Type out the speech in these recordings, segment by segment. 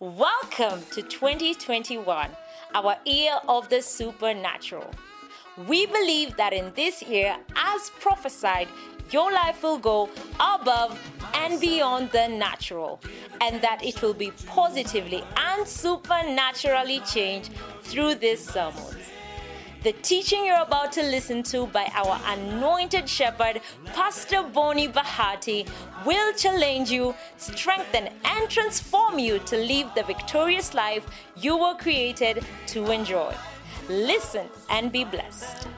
Welcome to 2021, our year of the supernatural. We believe that in this year, as prophesied, your life will go above and beyond the natural, and that it will be positively and supernaturally changed through this sermons. The teaching you're about to listen to by our anointed shepherd, Pastor Bonnie Bahati, will challenge you, strengthen, and transform you to live the victorious life you were created to enjoy. Listen and be blessed.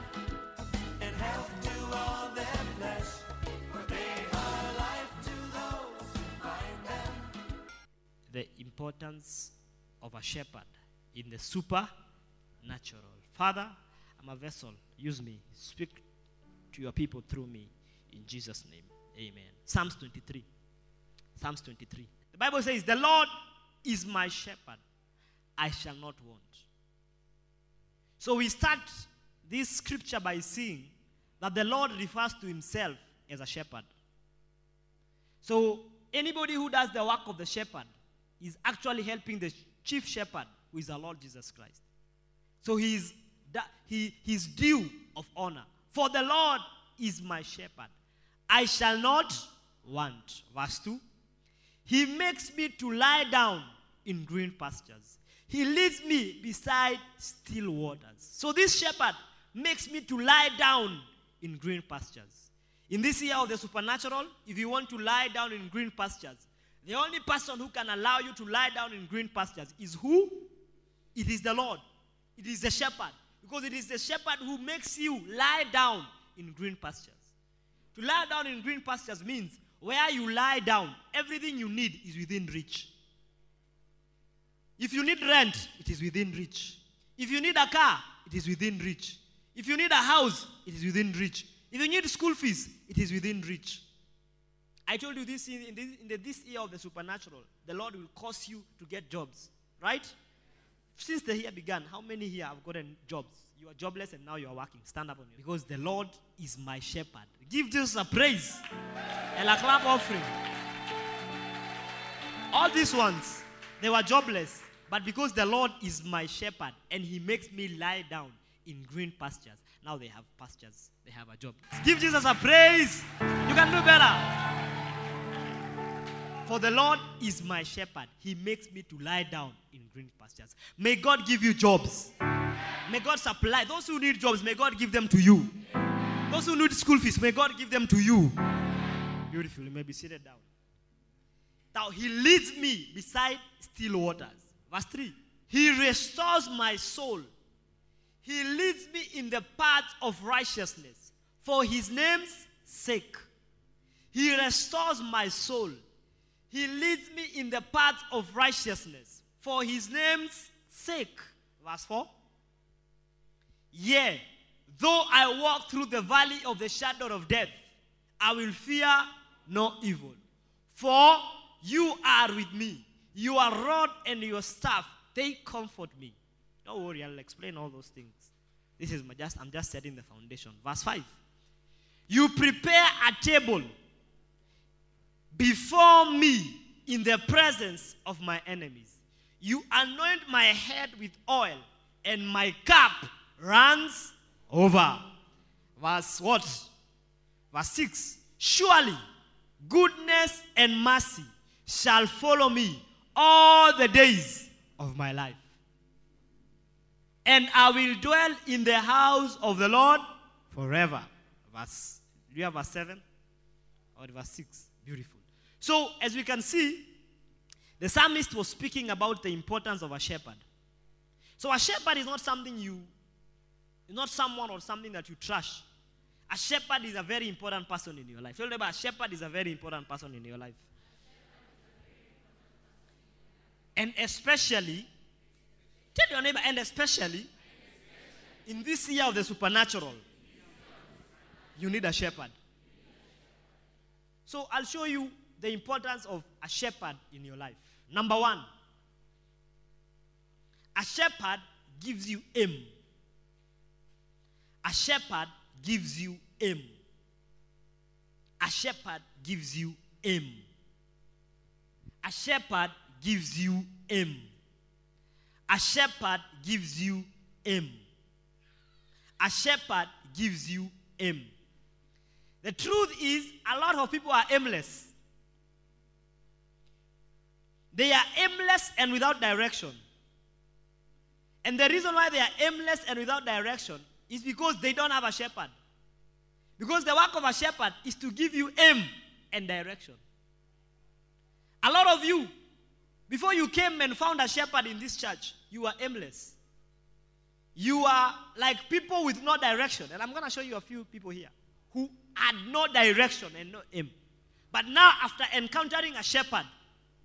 the importance of a shepherd in the supernatural. Father, I'm a vessel. Use me. Speak to your people through me. In Jesus' name. Amen. Psalms 23. Psalms 23. The Bible says, The Lord is my shepherd. I shall not want. So we start this scripture by seeing that the Lord refers to himself as a shepherd. So anybody who does the work of the shepherd is actually helping the chief shepherd, who is our Lord Jesus Christ. So he is that he his due of honor. For the Lord is my shepherd. I shall not want. Verse 2. He makes me to lie down in green pastures. He leads me beside still waters. So this shepherd makes me to lie down in green pastures. In this year of the supernatural, if you want to lie down in green pastures, the only person who can allow you to lie down in green pastures is who? It is the Lord. It is the shepherd. Because it is the shepherd who makes you lie down in green pastures. To lie down in green pastures means where you lie down, everything you need is within reach. If you need rent, it is within reach. If you need a car, it is within reach. If you need a house, it is within reach. If you need school fees, it is within reach. I told you this in, this, in the, this year of the supernatural, the Lord will cause you to get jobs, right? Since the year began, how many here have gotten jobs? You are jobless and now you are working. Stand up on your Because the Lord is my shepherd. Give Jesus a praise and a clap offering. All these ones, they were jobless, but because the Lord is my shepherd and he makes me lie down in green pastures, now they have pastures, they have a job. Give Jesus a praise. You can do better. For the Lord is my shepherd. He makes me to lie down in green pastures. May God give you jobs. May God supply. Those who need jobs, may God give them to you. Those who need school fees, may God give them to you. Beautiful. You may be seated down. Now, He leads me beside still waters. Verse 3. He restores my soul. He leads me in the paths of righteousness for His name's sake. He restores my soul. He leads me in the path of righteousness for his name's sake. Verse 4. Yea, though I walk through the valley of the shadow of death, I will fear no evil. For you are with me. Your rod and your staff, they comfort me. Don't worry, I'll explain all those things. This is my just I'm just setting the foundation. Verse 5. You prepare a table before me in the presence of my enemies. You anoint my head with oil, and my cup runs over. Verse what? Verse 6. Surely goodness and mercy shall follow me all the days of my life. And I will dwell in the house of the Lord forever. Verse, do you have verse 7 or verse 6? Beautiful. So, as we can see, the psalmist was speaking about the importance of a shepherd. So, a shepherd is not something you, not someone or something that you trash. A shepherd is a very important person in your life. Tell a shepherd is a very important person in your life. And especially, tell your neighbor, and especially, in this year of the supernatural, you need a shepherd. So I'll show you the importance of a shepherd in your life. Number one, a shepherd gives you aim. A shepherd gives you aim. A shepherd gives you aim. A shepherd gives you aim. A shepherd gives you aim. A shepherd gives you aim. The truth is, a lot of people are aimless. They are aimless and without direction. And the reason why they are aimless and without direction is because they don't have a shepherd. Because the work of a shepherd is to give you aim and direction. A lot of you, before you came and found a shepherd in this church, you were aimless. You are like people with no direction. And I'm going to show you a few people here who had no direction and no aim. But now, after encountering a shepherd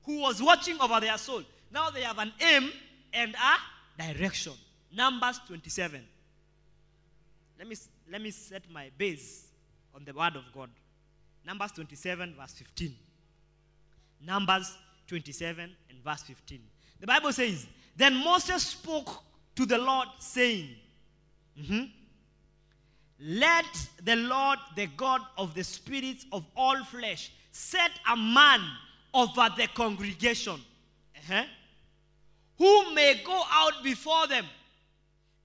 who was watching over their soul, now they have an aim and a direction. Numbers 27. Let me, let me set my base on the word of God. Numbers 27, verse 15. Numbers 27 and verse 15. The Bible says, Then Moses spoke to the Lord, saying, mhm, Let the Lord, the God of the spirits of all flesh, set a man over the congregation, uh-huh, who may go out before them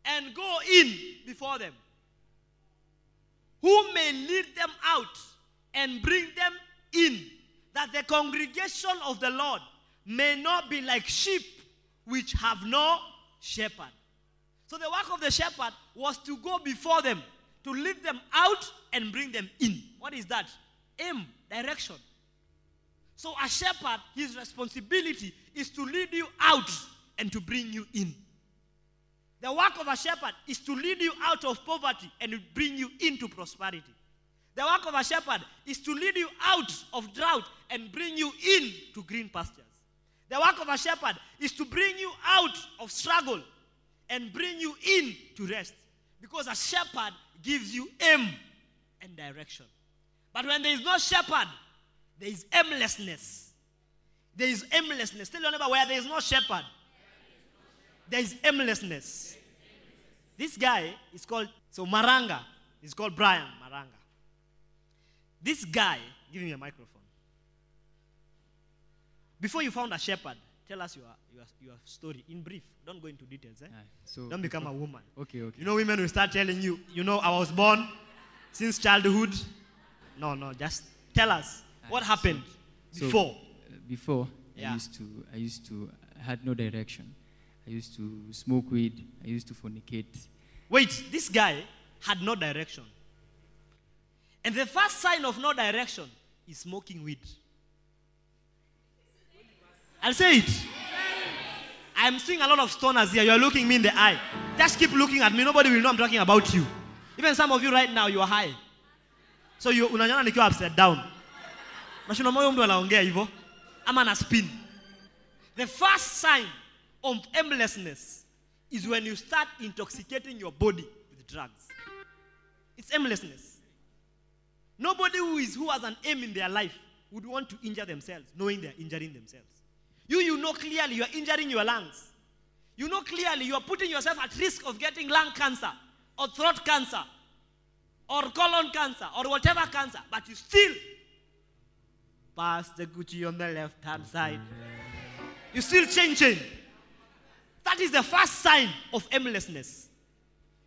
and go in before them, who may lead them out and bring them in, that the congregation of the Lord may not be like sheep which have no shepherd. So the work of the shepherd was to go before them, to lead them out and bring them in. What is that? Aim, direction. So a shepherd, his responsibility is to lead you out and to bring you in. The work of a shepherd is to lead you out of poverty and bring you into prosperity. The work of a shepherd is to lead you out of drought and bring you in to green pastures. The work of a shepherd is to bring you out of struggle and bring you in to rest. Because a shepherd gives you aim and direction. But when there is no shepherd, there is aimlessness. There is aimlessness. Tell your neighbor where there is no shepherd, there is aimlessness. This guy is called, so Maranga is called Brian Maranga. This guy, give me a microphone. Before you found a shepherd, tell us your, your, your story in brief. Don't go into details. Eh? Ah, so Don't become a woman. Okay, okay. You know, women will start telling you, you know, I was born since childhood. No, no, just tell us what happened So, before. uh, before Yeah. I used to I used to I had no direction. I used to smoke weed. I used to fornicate. Wait, this guy had no direction. And the first sign of no direction is smoking weed. I'll say it. I'm seeing a lot of stoners here. You're looking me in the eye. Just keep looking at me. Nobody will know I'm talking about you. Even some of you right now, you're high. So you unanyana nikiwa upside down. Nashindwa moyo mtu anaongea hivyo ama na spin. The first sign of aimlessness is when you start intoxicating your body with drugs. It's aimlessness. Nobody who is who has an aim in their life would want to injure themselves, knowing they are injuring themselves. You, you know clearly you are injuring your lungs. You know clearly you are putting yourself at risk of getting lung cancer or throat cancer or colon cancer or whatever cancer, but you still the Gucci on the left hand side. You still changing. That is the first sign of aimlessness.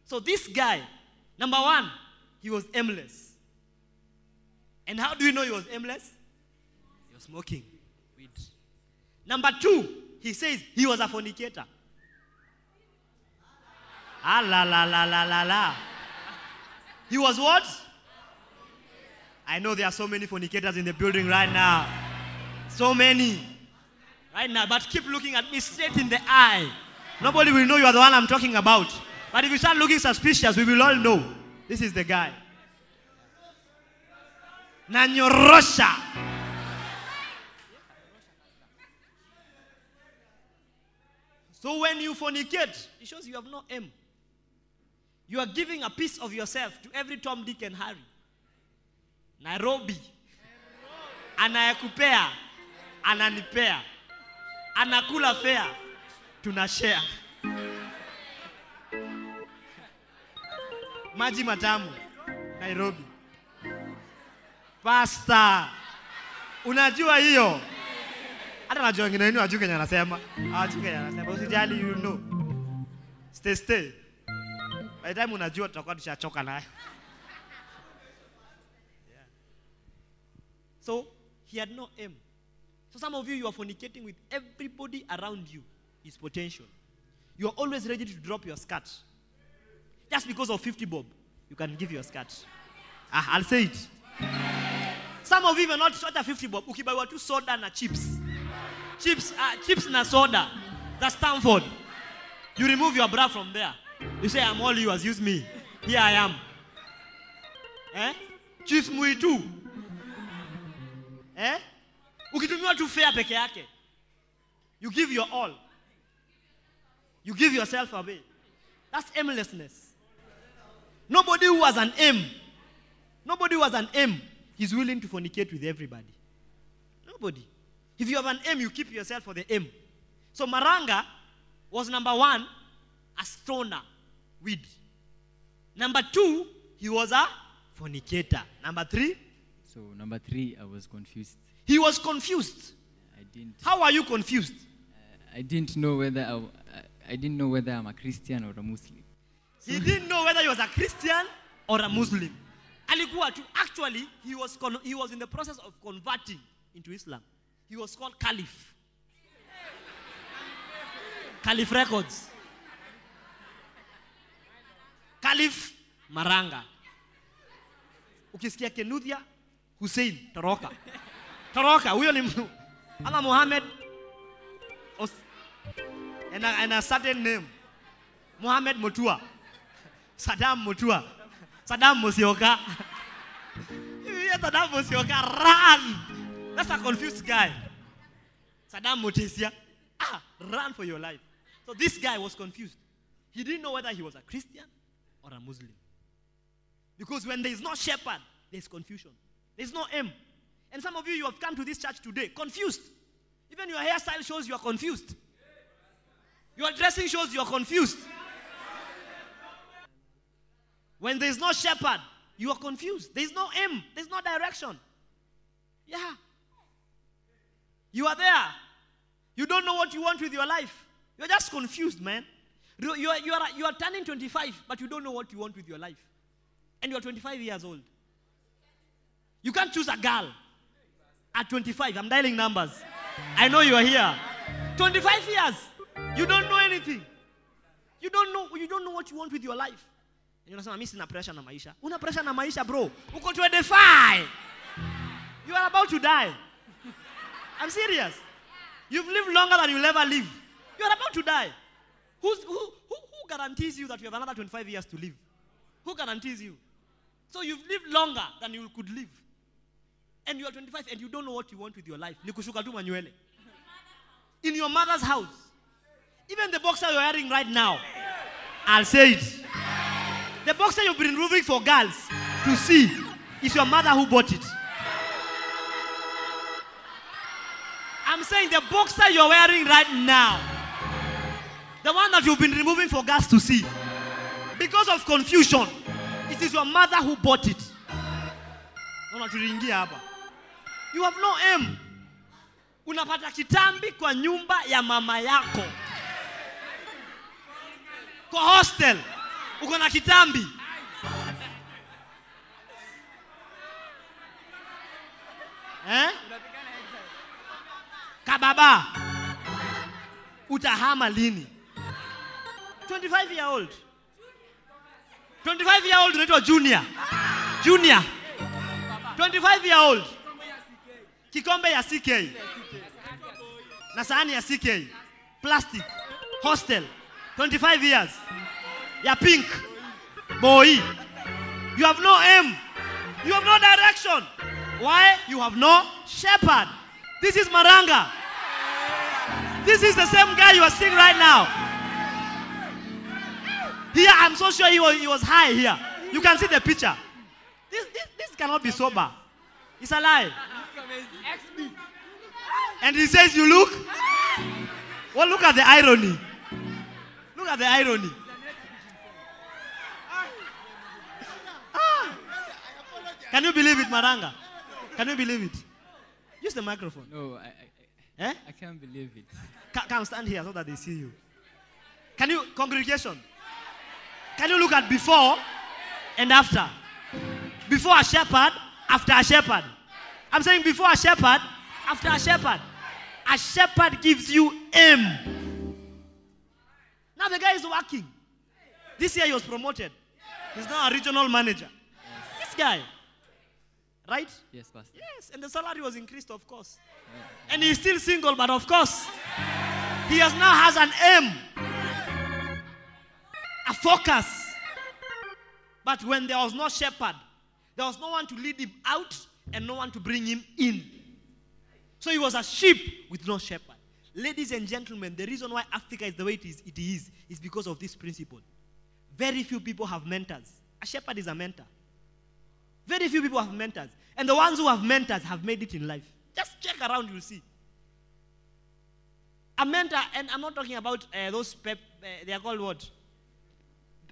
So this guy, number one, he was aimless. And how do you know he was aimless? He was smoking weed. Number two, he says he was a fornicator. Ah la la la la la la. He was what? I know there are so many fornicators in the building right now. So many. Right now, but keep looking at me straight in the eye. Nobody will know you are the one I'm talking about. But if you start looking suspicious, we will all know this is the guy. Nanyorosha. So when you fornicate, it shows you have no aim. You are giving a piece of yourself to every Tom, Dick, and Harry. Nairobi. Anayekupea, ananipea, anakula fea, tunashare. Maji matamu, Nairobi. Pasta, unajua hiyo? hata najua wengine wenu wajui kenye anasema hawajui kenye anasema usijali you know stay stay by the time unajua tutakuwa tushachoka nayo so he had no aim. So some of you you are fornicating with everybody around you. Is potential. You are always ready to drop your skirt. Just because of 50 bob you can give your skirt. Ah, i'll say it. Some of you are not short of 50 bob ukibaiwa tu soda na chips. Chips uh, chips na soda. That's stanford. You remove your bra from there. You say i'm all yours. Use me. Here i am. Eh? Chips muitu eh? Ukitumiwa tu peke yake. You give your all. You give yourself away. That's aimlessness. Nobody who has an aim nobody who has an aim is willing to fornicate with everybody. Nobody. If you have an aim you keep yourself for the aim. So maranga was number one a stoner weed. Number two he was a fornicator. Number three So number three, I was confused. he was confused I didn't. how are you confused I didn't know whether I, I- didn't know whether I'm a Christian or a Muslim. he didn't know whether he was a christian or a muslim alikuwa actually he was, con- he was in the process of converting into islam he was called caliph caliph records caliph maranga ukisikia kenuthia hussein toroka toroka huyo ni mtu muhammad Os- and a, and a certain name muhammad mutua Saddam Mutua. Saddam Musioka. Saddam Musioka run. That's a confused guy. Saddam Mutesia. Ah, run for your life. So this guy was confused. He didn't know whether he was a Christian or a Muslim. Because when there is no shepherd, there is confusion. There is no aim. And some of you, you have come to this church today confused. Even your hairstyle shows you are confused. Your dressing shows you are confused. When there is no shepherd, you are confused. There is no aim, there is no direction. Yeah. You are there. You don't know what you want with your life. You're just confused, man. You are, you, are, you are turning 25, but you don't know what you want with your life. And you are 25 years old. You can't choose a girl at 25. I'm dialing numbers. I know you are here. 25 years. You don't know anything. You don't know, you don't know what you want with your life. And unasema mimi sina pressure na maisha. Una pressure na maisha bro. Uko 25. You are about to die. I'm serious. You've lived longer than you'll ever live. You are about to die. Who's, who, who, who guarantees you that you have another 25 years to live? Who guarantees you? So you've lived longer than you could live. And you are 25 and you don't know what you want with your life. Ni kushuka tu. In your mother's house. Even the boxer you're wearing right now. I'll say it. The boxer you've been removing for girls to see is your mother who bought it. I'm saying the boxer you're wearing right now, the one that you've been removing for girls to see, because of confusion, it is your mother who bought it. Tuliingia hapa. You have no aim. Unapata kitambi kwa nyumba ya mama yako. Kwa hostel uko na kitambi. Eh? Kababa. Utahama lini? 25 year old. 25 year old unaitwa junior. Junior. 25 year old. Kikombe ya CK. Na sahani ya CK. Plastic. Hostel. 25 years. Ya pink. Boy. You have no aim. You have no direction. Why? You have no shepherd. This is Maranga. This is the same guy you are seeing right now. Here, I'm so sure he was, he was high here. You can see the picture. This, this, this cannot be sober. It's a lie. And he says, You look? Well, look at the irony. Look at the irony. Ah. Can you believe it, Maranga? Can you believe it? Use the microphone. No, I, I, Eh? I can't believe it. Ca- Come stand here so that they see you. Can you, congregation? Can you look at before and after? Before a shepherd, after a shepherd. I'm saying before a shepherd, after a shepherd. A shepherd gives you aim. Now the guy is working. This year he was promoted. He's now a regional manager. This guy. Right? Yes, Pastor. Yes, and the salary was increased, of course. And he's still single, but of course, he has now has an aim, a focus. But when there was no shepherd, there was no one to lead him out and no one to bring him in. So he was a sheep with no shepherd. Ladies and gentlemen, the reason why Africa is the way it is, it is, is because of this principle. Very few people have mentors. A shepherd is a mentor. Very few people have mentors. And the ones who have mentors have made it in life. Just check around, you'll see. A mentor, and I'm not talking about uh, those, pep, uh, they are called what?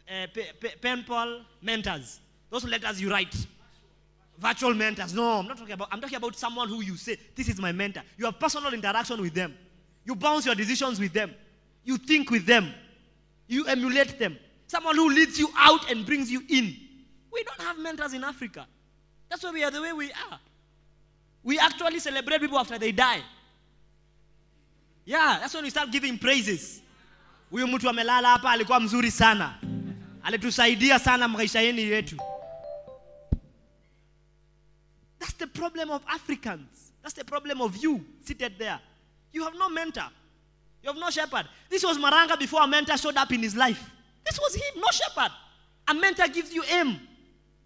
Uh, pe- pe- pen pal mentors. Those letters you write. Virtual mentors. No, I'm not talking about, I'm talking about someone who you say, this is my mentor. You have personal interaction with them. You bounce your decisions with them. You think with them. You emulate them. Someone who leads you out and brings you in. We don't have mentors in Africa. That's why we are the way we are. We actually celebrate people after they die. Yeah, that's when we start giving praises. Huyu mtu amelala hapa alikuwa mzuri sana. Alitusaidia sana maisha yetu. That's the problem of Africans. That's the problem of you seated there. You have no mentor. You have no shepherd. This was Maranga before a mentor showed up in his life. This was him, no shepherd. A mentor gives you aim,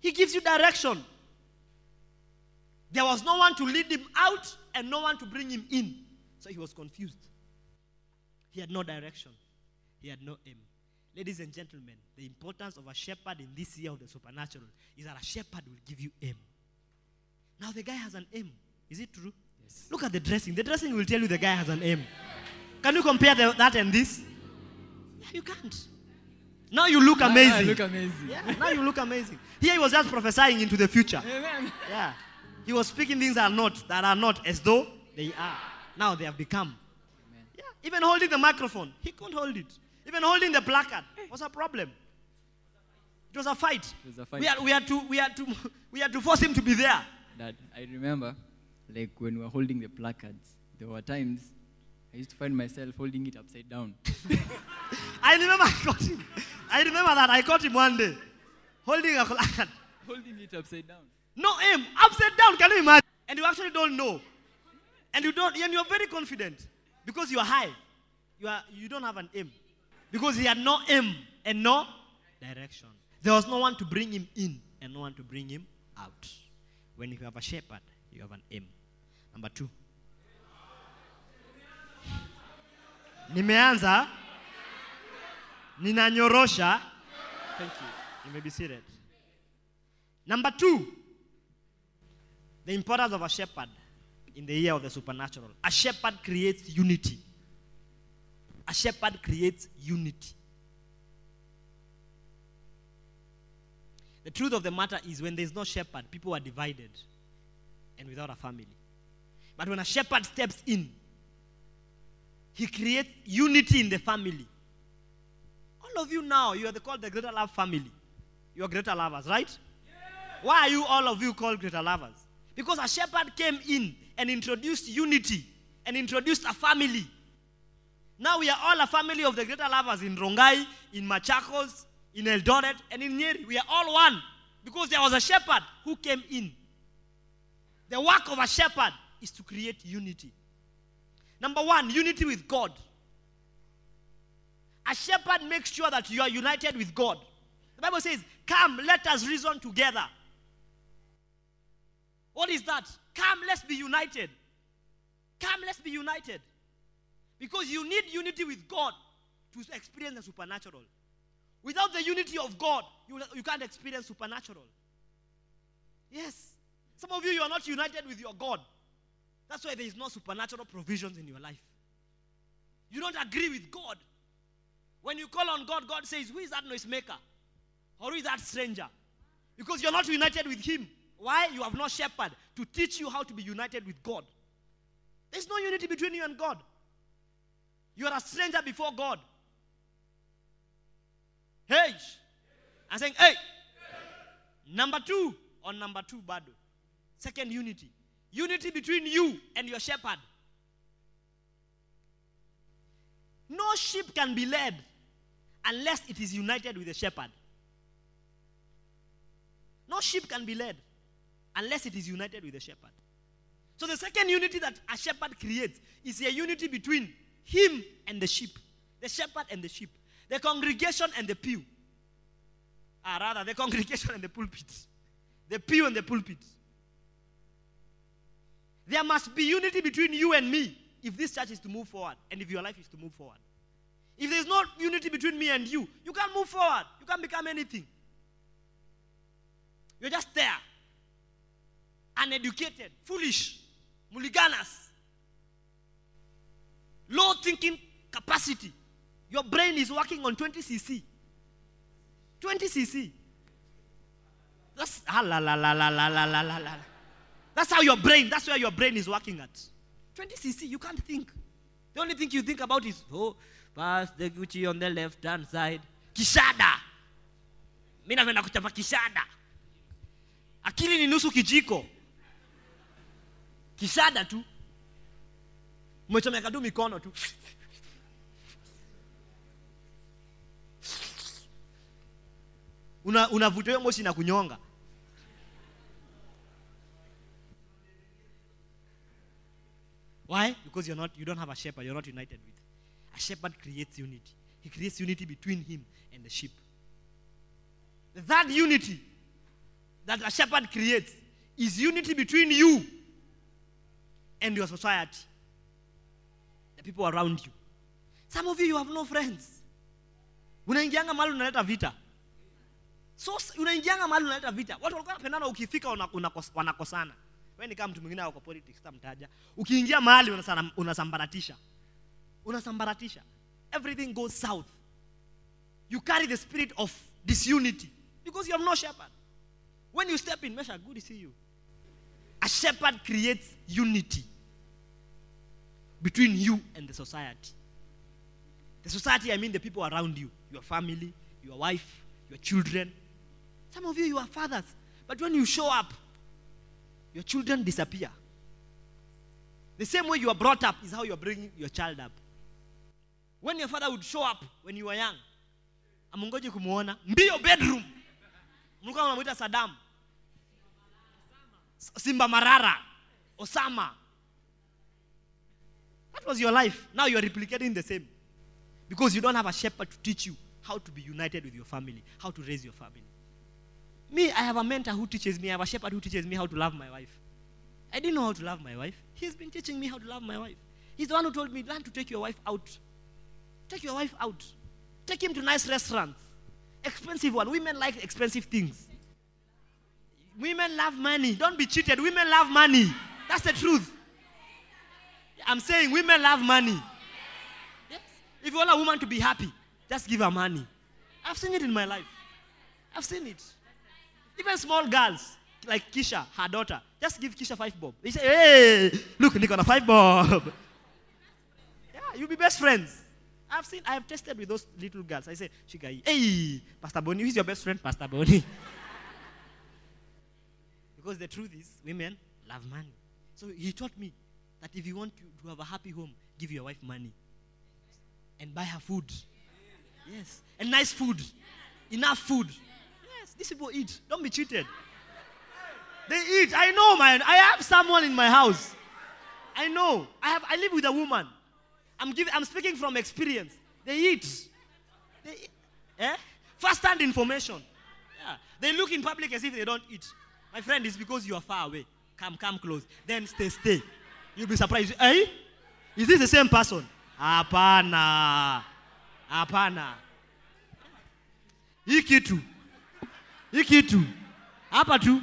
he gives you direction. There was no one to lead him out and no one to bring him in. So he was confused. He had no direction, he had no aim. Ladies and gentlemen, the importance of a shepherd in this year of the supernatural is that a shepherd will give you aim. Now the guy has an aim. Is it true? Yes. Look at the dressing. The dressing will tell you the guy has an aim. Can you compare the, that and this? Yeah, you can't. Now you look amazing. look amazing. Yeah, now you look amazing. Here he was just prophesying into the future. Amen. Yeah. He was speaking things that are not, that are not as though they are. Now they have become. Amen. Yeah. Even holding the microphone, he couldn't hold it. Even holding the placard was a problem. It was a fight. It was a fight. We had, we had to we had to we had to force him to be there. Dad, I remember, like when we were holding the placards, there were times I used to find myself holding it upside down. I remember I caught him. I remember that I caught him one day holding a placard. holding it upside down. No aim, upside down. Can you imagine? And you actually don't know. And you don't, and you're very confident because you are high. You are, you don't have an aim because he had no aim and no direction. There was no one to bring him in and no one to bring him out. When you have a shepherd, you have an aim. Number two. Nimeanza. Ninanyorosha. Thank you. You may be seated. Number two, the importance of a shepherd in the year of the supernatural. A shepherd creates unity. A shepherd creates unity. The truth of the matter is, when there's no shepherd, people are divided and without a family. But when a shepherd steps in, he creates unity in the family. All of you now, you are the, called the Greater Love family. You are greater lovers, right? Why are you all of you called greater lovers? Because a shepherd came in and introduced unity and introduced a family. Now we are all a family of the greater lovers in Rongai, in Machakos, in Eldoret, and in Nyeri. We are all one because there was a shepherd who came in. The work of a shepherd is to create unity. Number one, unity with God. A shepherd makes sure that you are united with God. The Bible says, Come, let us reason together. What is that? Come, let's be united. Come, let's be united. Because you need unity with God to experience the supernatural. Without the unity of God, you, you can't experience supernatural. Yes. Some of you, you are not united with your God. That's why there is no supernatural provisions in your life. You don't agree with God. When you call on God, God says, Who is that noisemaker? Or who is that stranger? Because you're not united with Him. Why? You have no shepherd to teach you how to be united with God. There's no unity between you and God. You are a stranger before God. Hey! I'm saying, hey! Number two, or number two, Bado. Second unity. Unity between you and your shepherd. No sheep can be led unless it is united with the shepherd. No sheep can be led unless it is united with the shepherd. So the second unity that a shepherd creates is a unity between him and the sheep, the shepherd and the sheep, the congregation and the pew. Ah, rather, the congregation and the pulpit, the pew and the pulpit. There must be unity between you and me if this church is to move forward and if your life is to move forward. If there's no unity between me and you, you can't move forward. You can't become anything. You're just there. Uneducated, foolish, mulliganas, low thinking capacity. Your brain is working on 20 cc. 20 cc. That's ah, la, la, la, la, la, la, la, la, la. That's how your brain, that's where your brain is working at. 20 cc, you can't think. The only thing you think about is, oh, pass the Gucci on the left hand side. Kishada. Mimi napenda kuchapa kishada. Akili ni nusu kijiko. Kishada tu. Umechomeka tu mikono tu. Una unavuta hiyo moshi na kunyonga. Why? Because you're not you don't have a shepherd, you're not united with. A shepherd creates unity. He creates unity between him and the sheep. That unity that a shepherd creates is unity between you and your society, the people around you. Some of you, you have no friends. Unaingianga mali unaleta vita. So unaingianga mahali unaleta vita. Watu walikuwa wanapendana ukifika una- unakos- wanakosana. Wewe ni kama mtu mwingine kwa politics tamtaja. Ukiingia mahali unasambaratisha. Unasambaratisha. Everything goes south. You carry the spirit of disunity because you have no shepherd. When you step in, Mesha, good see you. A shepherd creates unity between you and the society. The society, I mean the people around you, your family, your wife, your children. Some of you, you are fathers, but when you show up, your children disappear. The same way you are brought up is how you are bringing your child up. When your father would show up when you were young, amungoji kumuona, mbio bedroom. Mlikuwa mnamuita Saddam. Simba Marara, Osama. That was your life. Now you are replicating the same. Because you don't have a shepherd to teach you how to be united with your family, how to raise your family. Me, I have a mentor who teaches me, I have a shepherd who teaches me how to love my wife. I didn't know how to love my wife. He's been teaching me how to love my wife. He's the one who told me, learn to take your wife out. Take your wife out. Take him to nice restaurants. Expensive one. Women like expensive things. Women love money. Don't be cheated. Women love money. That's the truth. I'm saying women love money. Yes. If you want a woman to be happy, just give her money. I've seen it in my life. I've seen it. Even small girls, like Kisha, her daughter, just give Kisha five bob. They say, hey, look, Nick on a five bob. Yeah, you'll be best friends. I've seen, I've tested with those little girls. I say, Shigai, hey, Pastor Bonnie, who's your best friend? Pastor Bonnie. because the truth is, women love money. So he taught me that if you want to have a happy home, give your wife money and buy her food. Yes, and nice food, enough food. These people eat. Don't be cheated. They eat. I know, man. I have someone in my house. I know. I have. I live with a woman. I'm giving. I'm speaking from experience. They eat. They. Eh? First-hand information. Yeah. They look in public as if they don't eat. My friend, it's because you are far away. Come, come close. Then stay, stay. You'll be surprised. Hey, is this the same person? Hapana. Hapana. Hii kitu. Hii kitu. Hapa tu.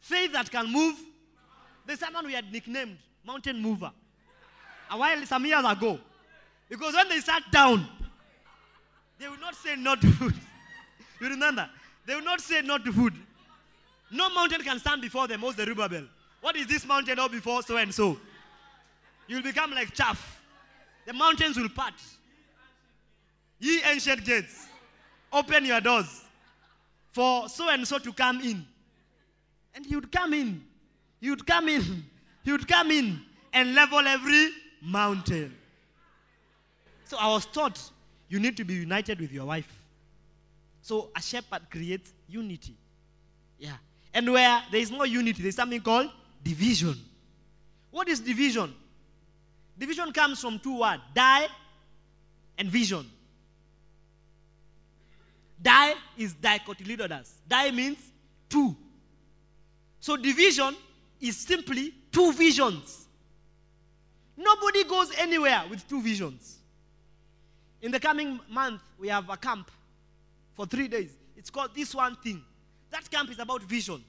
Faith that can move. There's someone we had nicknamed Mountain Mover. A while, some years ago. Because when they sat down, they would not say no to food. you remember? They would not say no to food. No mountain can stand before them, most Zerubbabel. What is this mountain all before so and so? You'll become like chaff. The mountains will part. Ye ancient gates, open your doors for so and so to come in. And he would come in. He would come in. He would come in and level every mountain. So I was taught you need to be united with your wife. So a shepherd creates unity. Yeah. And where there is no unity, there's something called division. What is division? Division comes from two words die and vision. Die is dicotyledonous. Die means two. So division is simply two visions. Nobody goes anywhere with two visions. In the coming month, we have a camp for three days. It's called This One Thing. That camp is about vision.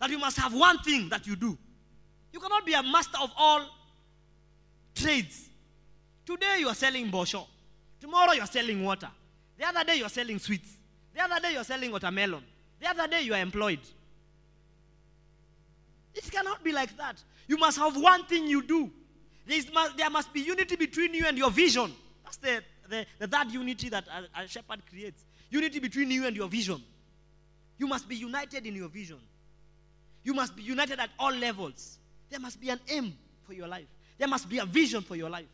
That you must have one thing that you do. You cannot be a master of all trades. Today you are selling bosho. Tomorrow you are selling water. The other day you are selling sweets. The other day you are selling watermelon. The other day you are employed. It cannot be like that. You must have one thing you do. There, must be unity between you and your vision. That's the, the, the third unity that a, a shepherd creates. Unity between you and your vision. You must be united in your vision. You must be united at all levels. There must be an aim for your life. There must be a vision for your life.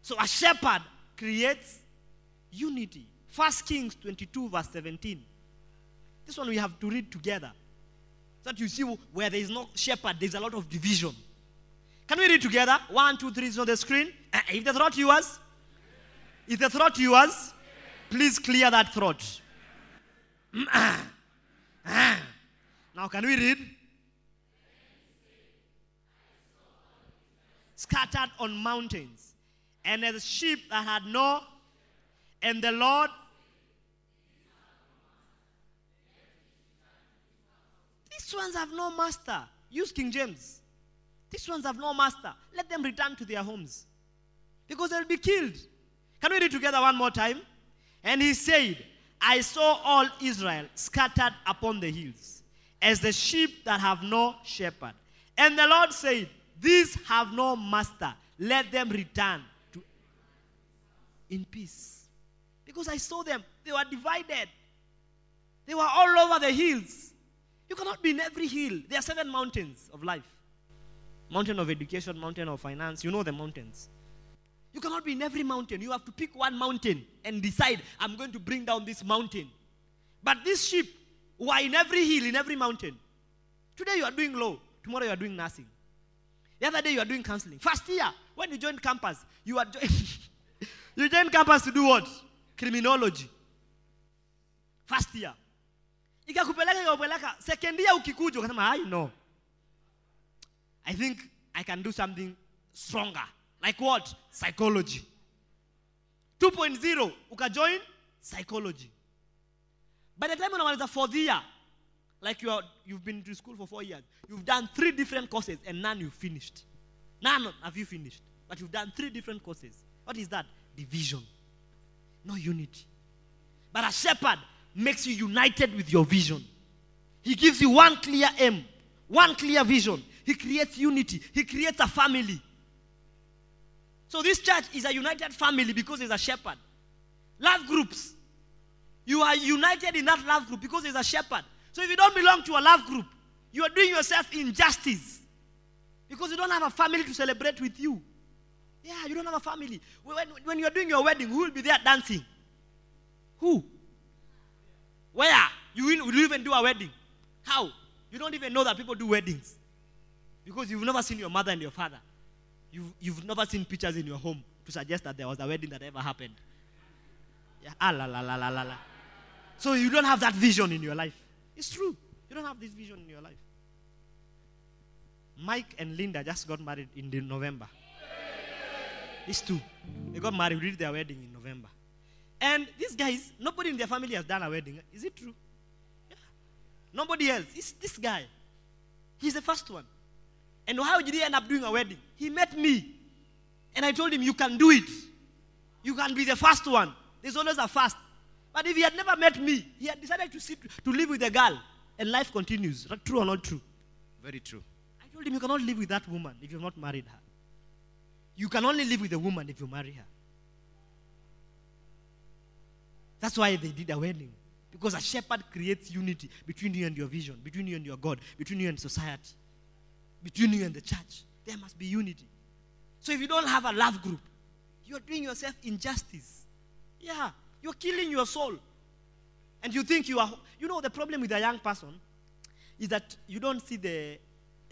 So a shepherd creates unity. First Kings 22, verse 17. This one we have to read together. So that you see where there is no shepherd, there's a lot of division. Can we read together? One, two, three, is on the screen. Uh, if the throat yours, is the throat yours, please clear that throat. Mm, ah, ah. now, can we read? Scattered on mountains, and as sheep that had no, and the Lord These ones have no master. Use King James. These ones have no master. Let them return to their homes because they'll be killed. Can we read together one more time? And he said, I saw all Israel scattered upon the hills, as the sheep that have no shepherd. And the Lord said, These have no master. Let them return to in peace. Because I saw them, they were divided. They were all over the hills. You cannot be in every hill. There are seven mountains of life mountain of education, mountain of finance. You know the mountains. You cannot be in every mountain. You have to pick one mountain and decide, I'm going to bring down this mountain. But these sheep were in every hill, in every mountain. Today you are doing law, tomorrow you are doing nothing. The other day you are doing counseling. First year, when you joined campus, you are jo- you joined campus to do what? Criminology. First year. Ikakupeleka ikakupeleka. Second year ukikuja ukasema, I know. I think I can do something stronger. Like what? Psychology. 2.0 ukajoin psychology. By the time unamaliza fourth year, like you are, you've been to school for four years, you've done three different courses and none you've finished. None have you finished. But you've done three different courses. What is that? Division. No unity. But a shepherd makes you united with your vision. He gives you one clear aim, one clear vision. He creates unity. He creates a family. So this church is a united family because there's a shepherd. Love groups. You are united in that love group because there's a shepherd. So if you don't belong to a love group, you are doing yourself injustice because you don't have a family to celebrate with you. Yeah, you don't have a family. When, when you're doing your wedding, who will be there dancing? Who? Where? You will, you even do a wedding? How? You don't even know that people do weddings because you've never seen your mother and your father. You've, you've never seen pictures in your home to suggest that there was a wedding that ever happened. Yeah, ah, la, la, la, la, la, la. So you don't have that vision in your life. It's true. You don't have this vision in your life. Mike and Linda just got married in November. These two. They got married, we did their wedding in November. And these guys, nobody in their family has done a wedding. Is it true? Yeah. Nobody else. It's this guy. He's the first one. And how did he end up doing a wedding? He met me. And I told him, You can do it. You can be the first one. There's always a first. But if he had never met me, he had decided to sit to live with a girl, and life continues. Not true or not true? Very true. I told him you cannot live with that woman if you've not married her. You can only live with a woman if you marry her. That's why they did a wedding. Because a shepherd creates unity between you and your vision, between you and your God, between you and society, between you and the church. There must be unity. So if you don't have a love group, you're doing yourself injustice. Yeah, you're killing your soul. And you think you are, you know, the problem with a young person is that you don't see the,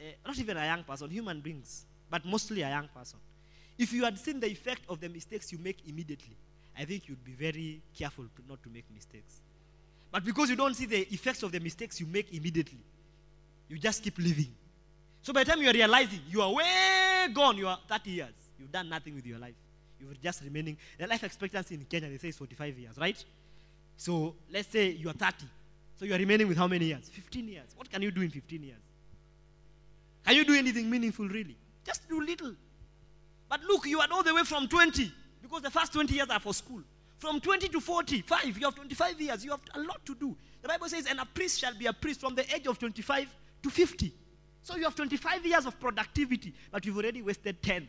uh, not even a young person, human beings, but mostly a young person. If you had seen the effect of the mistakes you make immediately, I think you'd be very careful to not to make mistakes. But because you don't see the effects of the mistakes you make immediately, you just keep living. So by the time you are realizing you are way gone, you are 30 years, you've done nothing with your life. You're just remaining. The life expectancy in Kenya, they say, is 45 years, right? So let's say you are 30. So you are remaining with how many years? 15 years. What can you do in 15 years? Can you do anything meaningful, really? Just do little. But look, you are all the way from 20, because the first 20 years are for school. From 20 to 45, you have 25 years. You have a lot to do. The Bible says, and a priest shall be a priest from the age of 25 to 50. So you have 25 years of productivity, but you've already wasted 10.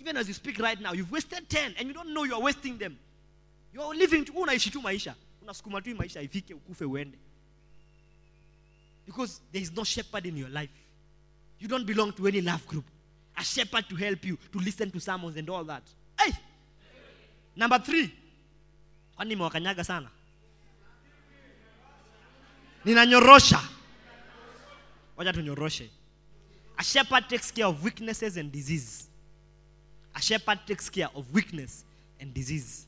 Even as you speak right now, you've wasted 10 and you don't know you are wasting them. You are living tu unaishi tu maisha. Unasukuma tu maisha ifike ukufe uende. Because there is no shepherd in your life. You don't belong to any love group. A shepherd to help you, to listen to sermons and all that. Hey! Number three. Kwani nimewakanyaga sana? Ninanyorosha. Wacha tunyoroshe. A shepherd takes care of weaknesses and disease. A shepherd takes care of weakness and disease.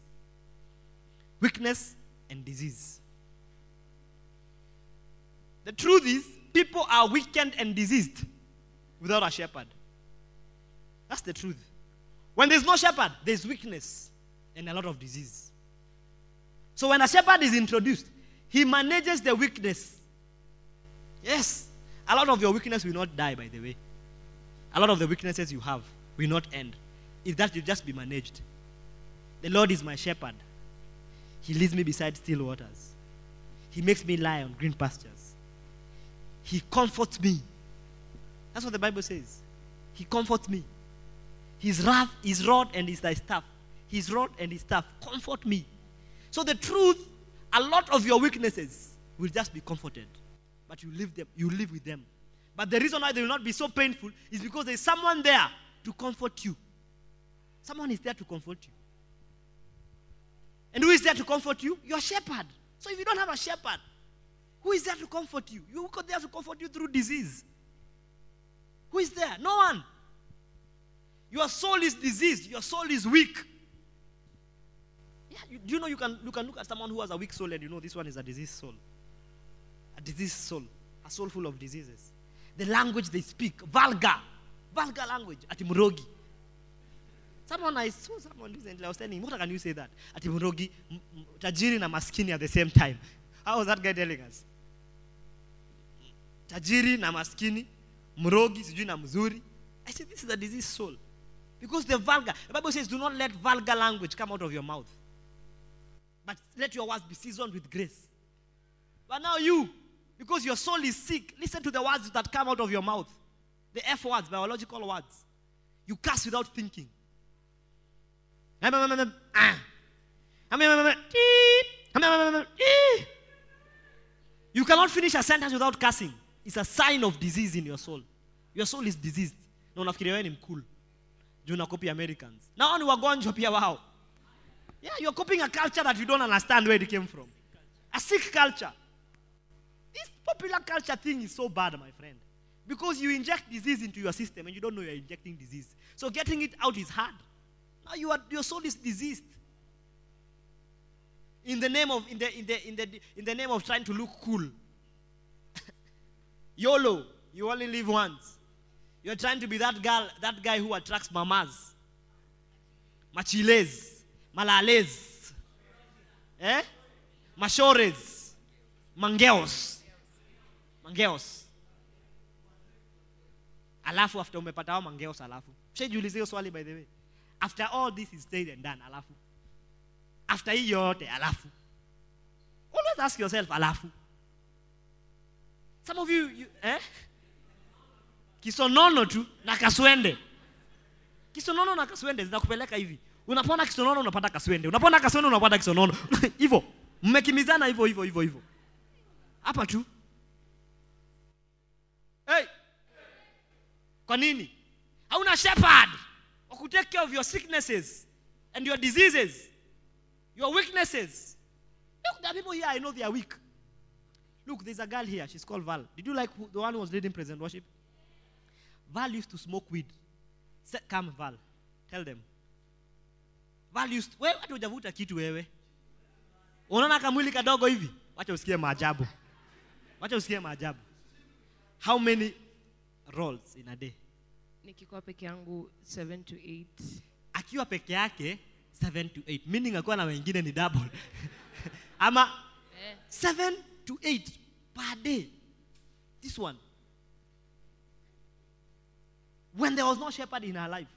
Weakness and disease. The truth is, people are weakened and diseased without a shepherd. That's the truth. When there's no shepherd, there's weakness and a lot of disease. So when a shepherd is introduced, he manages the weakness. Yes, a lot of your weakness will not die, by the way. A lot of the weaknesses you have will not end. If that will just be managed. The Lord is my shepherd. He leads me beside still waters. He makes me lie on green pastures. He comforts me. That's what the Bible says. He comforts me. His wrath, his rod, and his thy staff. His rod and his staff comfort me. So the truth, a lot of your weaknesses will just be comforted. But you live them, you live with them. But the reason why they will not be so painful is because there's someone there to comfort you. Someone is there to comfort you. And who is there to comfort you? Your shepherd. So if you don't have a shepherd, who is there to comfort you? You are there to comfort you through disease. Who is there? No one. Your soul is diseased. Your soul is weak. Yeah, you, do you know you can, you can look at someone who has a weak soul and you know this one is a diseased soul? A diseased soul. A soul full of diseases. The language they speak, vulgar. Vulgar language. Atimurogi. Someone I saw someone recently, I was telling him, what can you say that? M- tajiri na maskini at the same time. How was that guy telling us? Tajiri na maskini, mrogi, sijui na mzuri. I said, this is a diseased soul. Because the vulgar, the Bible says, do not let vulgar language come out of your mouth. But let your words be seasoned with grace. But now you, because your soul is sick, listen to the words that come out of your mouth. The F words, biological words. You curse without thinking. Ah. You cannot finish a sentence without cursing. It's a sign of disease in your soul. Your soul is diseased. Na unafikiria wewe mkul. Juu unakopi Americans. Na wao ni wagonjwa pia wao. Yeah, you're copying a culture that you don't understand where it came from. A sick culture. This popular culture thing is so bad, my friend. Because you inject disease into your system and you don't know you're injecting disease. So getting it out is hard. Now you are, your soul is diseased. In the name of in the in the in the in the name of trying to look cool. YOLO, you only live once. You're trying to be that girl, that guy who attracts mamas. Machiles, malales. Eh? Mashores. Mangeos. Mangeos. Alafu after umepata mangeos alafu. Shajiulize hiyo swali by the way. After all this is said and done alafu. After hii yote alafu. Always ask yourself alafu. Some of you, you eh? Kisonono tu na kaswende. Kisonono na kaswende zinakupeleka hivi. Unapona kisonono unapata kaswende. Unapona kaswende unapata kisonono. Hivyo mmekimizana hivyo hivyo hivyo hivyo hapa tu. Hey. kwa nini? Hauna shepherd. Wa care of your sicknesses and your diseases your weaknesses. Look there are people here i know they are weak. Look there's a girl here she's called val. Did you like the one who was leading present worship val used to smoke weed. Say, come val. Tell them. Val used to, wewe watu hujavuta kitu wewe. Unaona kamwili kadogo hivi? Wacha usikie maajabu. Wacha usikie maajabu. How many rolls in a day? Nikikuwa peke yangu 7 to 8 akiwa peke yake 7 to 8 meaning akiwa na wengine ni double. Ama eh, 7 to 8 per day. This one when there was no shepherd in her life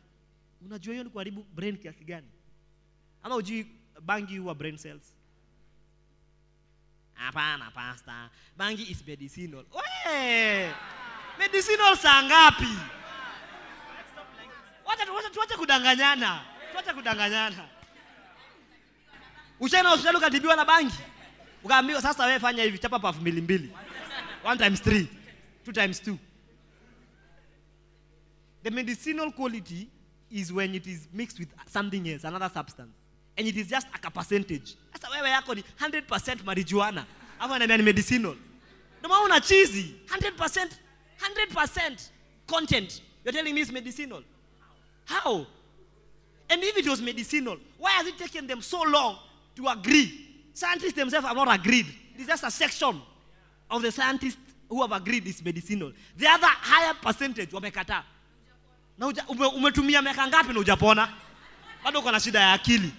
unajua hiyo ni kuharibu brain kiasi gani? Ama ujui bangi huwa brain cells? Hapana pasta bangi is medicinal. Medicinal saa ngapi? Tuache kudanganyana. Tuache kudanganyana. Ushaenda hospitali ukatibiwa na bangi? Ukaambiwa sasa wewe fanya hivi chapa pafu mbili mbili. One times three two times two the medicinal quality is when it is mixed with something else another substance and it is just a percentage sasa wewe yako ni 100% marijuana afu anaambia ni medicinal ndio maana una chizi 100% 100% content you're telling me it's medicinal how and if it was medicinal, why has it taken them so long to agree? Scientists themselves have not agreed. It is just a section of the scientists who have agreed it's medicinal. The other higher percentage wamekataa. Na uja, ume, umetumia miaka ngapi na hujapona? Bado uko na shida ya akili.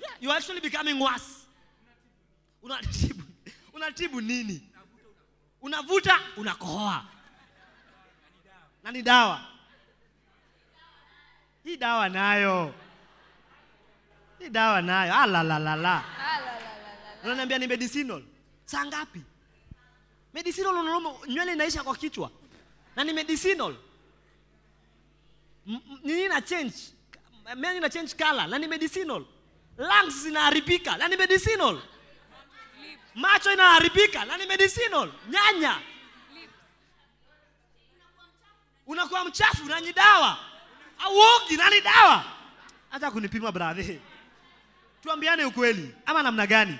Yeah, you are actually becoming worse. Unatibu, unatibu nini? Unavuta, unakohoa. Na ni dawa hii dawa nayo hii dawa nayo alalalala unaniambia ni medicinal saa ngapi medicinal Unaloma nywele inaisha kwa kichwa na ni medicinal nini na change? Meni na change color. Na ni medicinal. Lungs zinaharibika. Na ni medicinal. Macho inaharibika. Na ni medicinal. Nyanya. Unakuwa mchafu. Na ni dawa. Auogi na ni dawa. Hata kunipima brother. Tuambiane ukweli. Ama namna gani?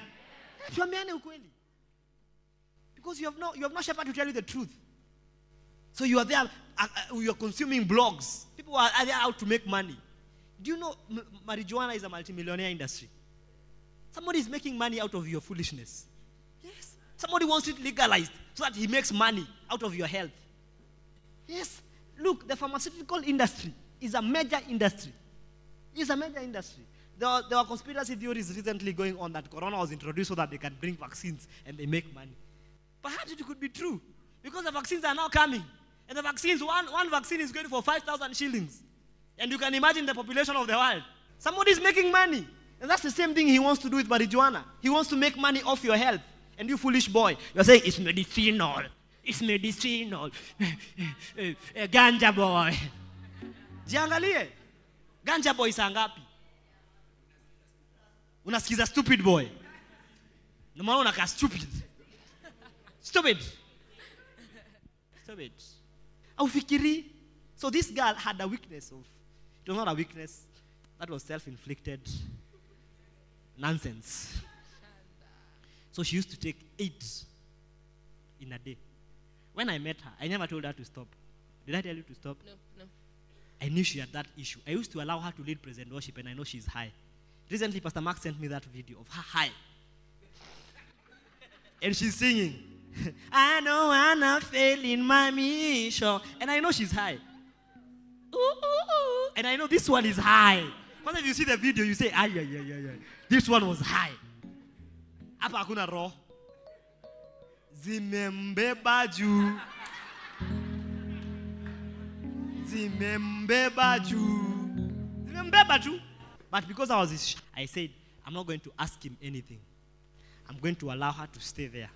Tuambiane ukweli. Because you have no, you have no shepherd to tell you the truth. So you are there uh, uh, you are consuming blogs people are, are there out to make money do you know m- marijuana is a multimillionaire industry somebody is making money out of your foolishness yes somebody wants it legalized so that he makes money out of your health Yes. Look, the pharmaceutical industry is a major industry. It's a major industry. There were, there were conspiracy theories recently going on that Corona was introduced so that they can bring vaccines and they make money. Perhaps it could be true because the vaccines are now coming. And the vaccines, one, one vaccine is going for 5,000 shillings. And you can imagine the population of the world. Somebody is making money. And that's the same thing he wants to do with marijuana. He wants to make money off your health. And you foolish boy, you're saying it's medicinal. It's medicinal. Eh, Ganja boy. Jiangalie. Ganja boy saa ngapi? Unasikiza stupid boy. Ndio maana unakaa stupid. Stupid. Stupid. Aufikiri. So this girl had a weakness of it was not a weakness. That was self-inflicted nonsense. So she used to take eight in a day. When I met her, I never told her to stop. Did I tell you to stop? no no I knew she had that issue. I used to allow her to lead present worship, and I know she's high. Recently, Pastor Mark sent me that video of her high. and she's singing, I know I'm not failing my mission. And I know she's high. Ooh, ooh, ooh. And I know this one is high. If you see the video, you say, ay, ay, ay, ay, ay. This one was high. Hapa hakuna roho. Zimembeba juu. zimembeba juu zimembeba tu but because i was i said i'm not going to ask him anything i'm going to allow her to stay there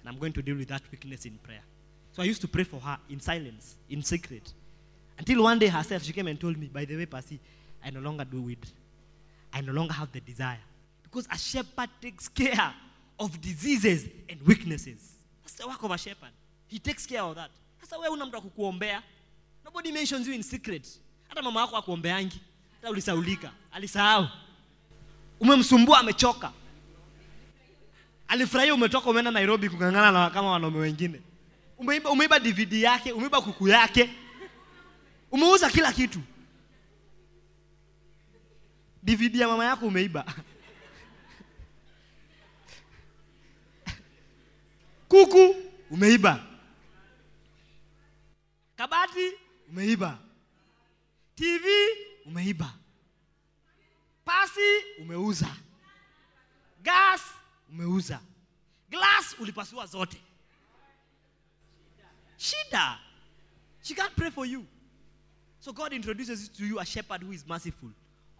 and i'm going to deal with that weakness in prayer So I used to pray for her in silence, in secret. Until one day herself, she came and told me, by the way, Pasi, I no longer do weed. I no longer have the desire. Because a shepherd takes care of diseases and weaknesses. That's the work of a shepherd. He takes care of that. Sasa wewe una mtu wa kukuombea. Nobody mentions you in secret. Hata mama wako akuombeangi. Hata ulisaulika. Alisahau. Umemsumbua amechoka. Alifurahia umetoka umeenda Nairobi kung'ang'ana na kama wanaume wengine. Umeiba, umeiba DVD yake, umeiba kuku yake. Umeuza kila kitu. DVD ya mama yako umeiba. Kuku umeiba. Kabati umeiba. TV umeiba. Pasi umeuza. Gas umeuza. Glass ulipasua zote. Shida. She can't pray for you. So God introduces to you a shepherd who is merciful,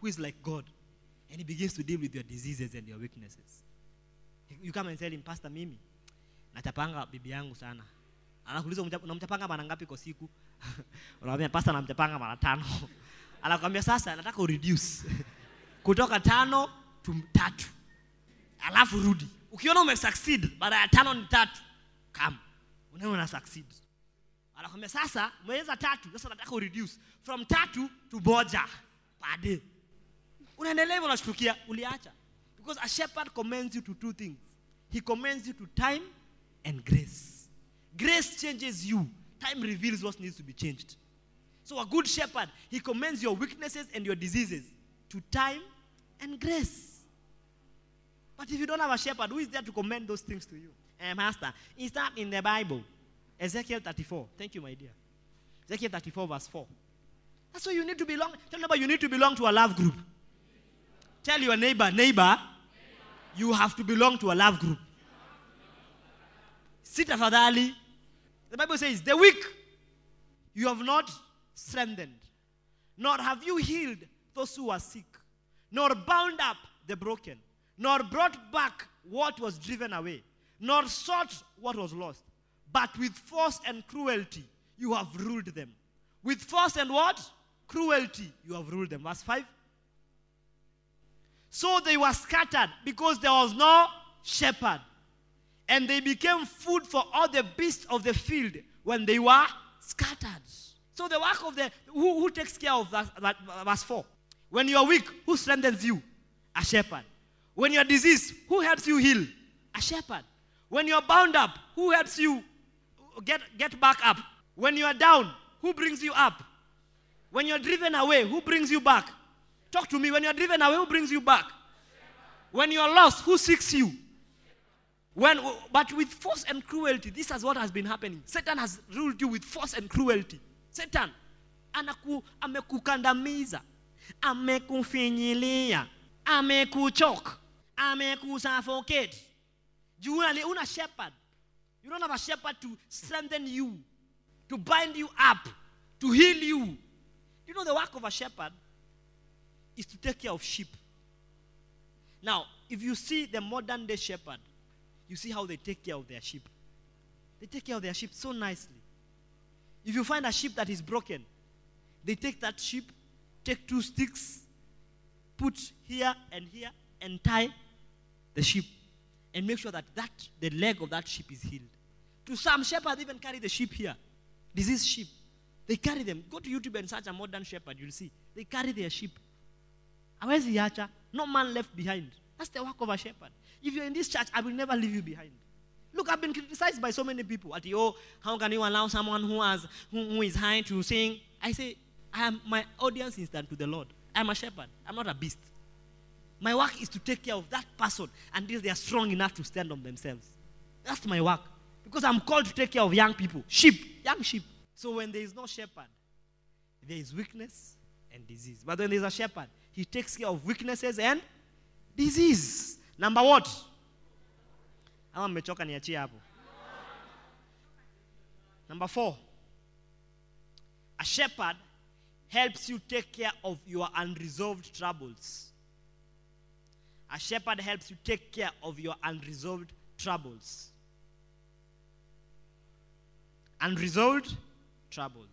who is like God. And he begins to deal with your diseases and your weaknesses. You come and tell him, Pastor Mimi, nachapanga bibi yangu sana. Anakuuliza "Unamcha- unamchapanga mara ngapi kwa siku? Unamwambia pastor namchapanga mara tano. Anakuambia sasa nataka ureduce kutoka tano to tatu. Alafu rudi. Ukiona ume succeed baada ya tano ni tatu, come. Unaona una succeed. Anakwambia sasa umeweza tatu, sasa nataka ureduce from tatu to moja per. Unaendelea hivyo unashtukia uliacha. Because a shepherd commends you to two things. He commends you to time and grace. Grace changes you. Time reveals what needs to be changed. So a good shepherd, he commends your weaknesses and your diseases to time and grace. But if you don't have a shepherd, who is there to commend those things to you? Eh, Master, is that in the Bible? Ezekiel 34. Thank you, my dear. Ezekiel 34, verse 4. That's why you need to belong. Tell neighbor you need to belong to a love group. Tell your neighbor, neighbor, you have to belong to a love group. Sit afadhali. The Bible says, the weak you have not strengthened, nor have you healed those who are sick, nor bound up the broken, nor brought back what was driven away, nor sought what was lost. But with force and cruelty you have ruled them. With force and what? Cruelty you have ruled them. Verse 5. So they were scattered because there was no shepherd. And they became food for all the beasts of the field when they were scattered. So the work of the who, who takes care of that, that verse 4. When you are weak, who strengthens you? A shepherd. When you are diseased, who helps you heal? A shepherd. When you are bound up, who helps you get, get back up? When you are down, who brings you up? When you're driven away, who brings you back? Talk to me. When you're driven away, who brings you back? When you're lost, who seeks you? When, but with force and cruelty, this is what has been happening. Satan has ruled you with force and cruelty. Satan anaku, amekukandamiza, amekufinyilia, amekuchoka, amekusuffocate. You una, una shepherd. You don't have a shepherd to strengthen you, to bind you up, to heal you. You know the work of a shepherd is to take care of sheep. Now, if you see the modern day shepherd, you see how they take care of their sheep. They take care of their sheep so nicely. If you find a sheep that is broken, they take that sheep, take two sticks, put here and here, and tie the sheep, and make sure that, that the leg of that sheep is healed. To some shepherds, even carry the sheep here, diseased sheep. They carry them. Go to YouTube and search a modern shepherd, you'll see. They carry their sheep. Hawezi acha. No man left behind. That's the work of a shepherd. If you're in this church, I will never leave you behind. Look, I've been criticized by so many people. At oh, how can you allow someone who has who, who is high to sing? I say, I am my audience is done to the Lord. I'm a shepherd. I'm not a beast. My work is to take care of that person until they are strong enough to stand on themselves. That's my work. Because I'm called to take care of young people, sheep, young sheep. So when there is no shepherd, there is weakness and disease. But when there's a shepherd, he takes care of weaknesses and disease. Number what? Number four. A shepherd helps you take care of your unresolved troubles. A shepherd helps you take care of your unresolved troubles. unresolved troubles.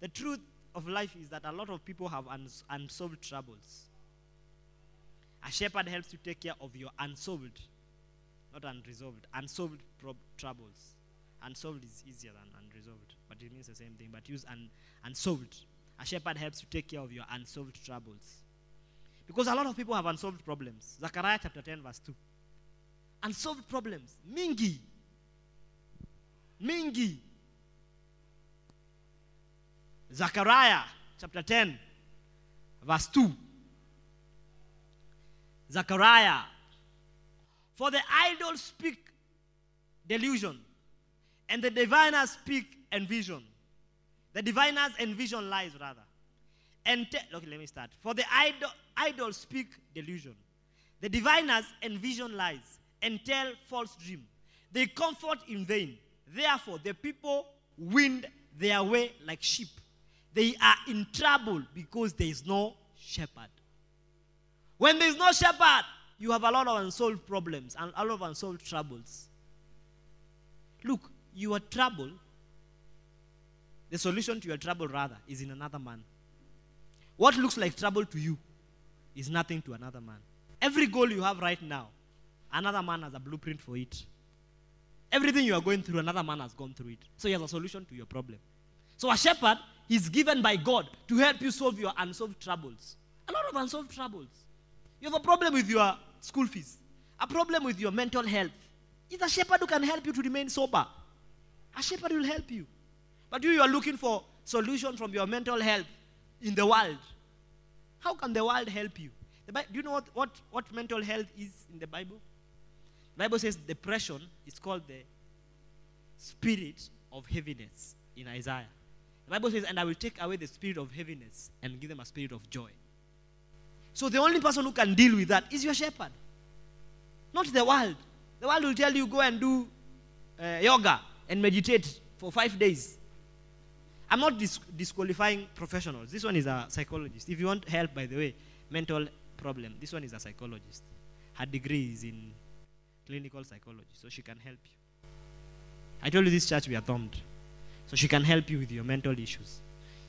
The truth of life is that a lot of people have uns- unsolved troubles. A shepherd helps you take care of your unsolved, not unresolved, unsolved prob- troubles. Unsolved is easier than unresolved, but it means the same thing. But use un- unsolved. A shepherd helps you take care of your unsolved troubles. Because a lot of people have unsolved problems. Zechariah chapter 10, verse 2. Unsolved problems. Mingi. Mingi. Zechariah chapter 10, verse 2. Zechariah. For the idols speak delusion, and the diviners speak envision. The diviners envision lies, rather. And te- okay, let me start. For the idol, idols speak delusion. The diviners envision lies and tell false dream. They comfort in vain. Therefore, the people wind their way like sheep. They are in trouble because there is no shepherd. When there is no shepherd, you have a lot of unsolved problems and a lot of unsolved troubles. Look, your trouble, the solution to your trouble, rather, is in another man. What looks like trouble to you is nothing to another man. Every goal you have right now, another man has a blueprint for it. Everything you are going through, another man has gone through it. So he has a solution to your problem. So a shepherd is given by God to help you solve your unsolved troubles. A lot of unsolved troubles. You have a problem with your school fees, a problem with your mental health. It's a shepherd who can help you to remain sober. A shepherd will help you. But you, you are looking for solution from your mental health in the world. How can the world help you? Bi- do you know what, what, what mental health is in the Bible? The Bible says depression is called the spirit of heaviness in Isaiah. The Bible says, and I will take away the spirit of heaviness and give them a spirit of joy. So the only person who can deal with that is your shepherd, not the world. The world will tell you go and do uh, yoga and meditate for five days. I'm not dis- disqualifying professionals. This one is a psychologist. If you want help, by the way, mental problem, this one is a psychologist. Her degree is in clinical psychology, so she can help you. I told you this church we are thumbed, so she can help you with your mental issues.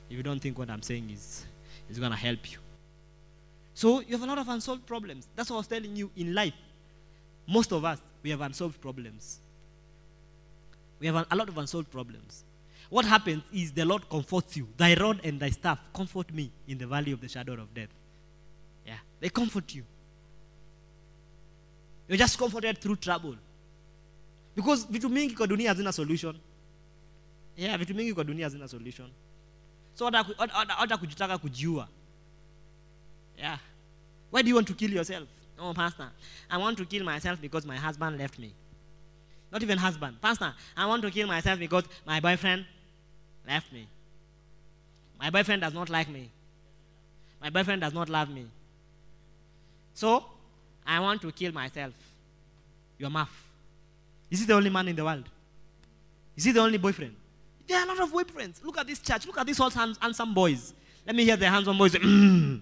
If you don't think what I'm saying is is going to help you. So you have a lot of unsolved problems. That's what I was telling you in life. Most of us, we have unsolved problems. We have a lot of unsolved problems. What happens is the Lord comforts you. Thy rod and thy staff comfort me in the valley of the shadow of death. Yeah, they comfort you. You're just comforted through trouble. Because vitu mingi kwa dunia hazina solution. Yeah, vitu mingi kwa dunia hazina solution. So hata ku- hata- hata- hata kujitaka kujiua. Yeah. Why do you want to kill yourself? Oh, pastor, I want to kill myself because my husband left me. Not even husband. Pastor, I want to kill myself because my boyfriend left me. My boyfriend does not like me. My boyfriend does not love me. So, I want to kill myself. Your mouth. Is he the only man in the world? Is he the only boyfriend? There are a lot of boyfriends. Look at this church. Look at these all hands- handsome boys. Let me hear the handsome boys. "Mm."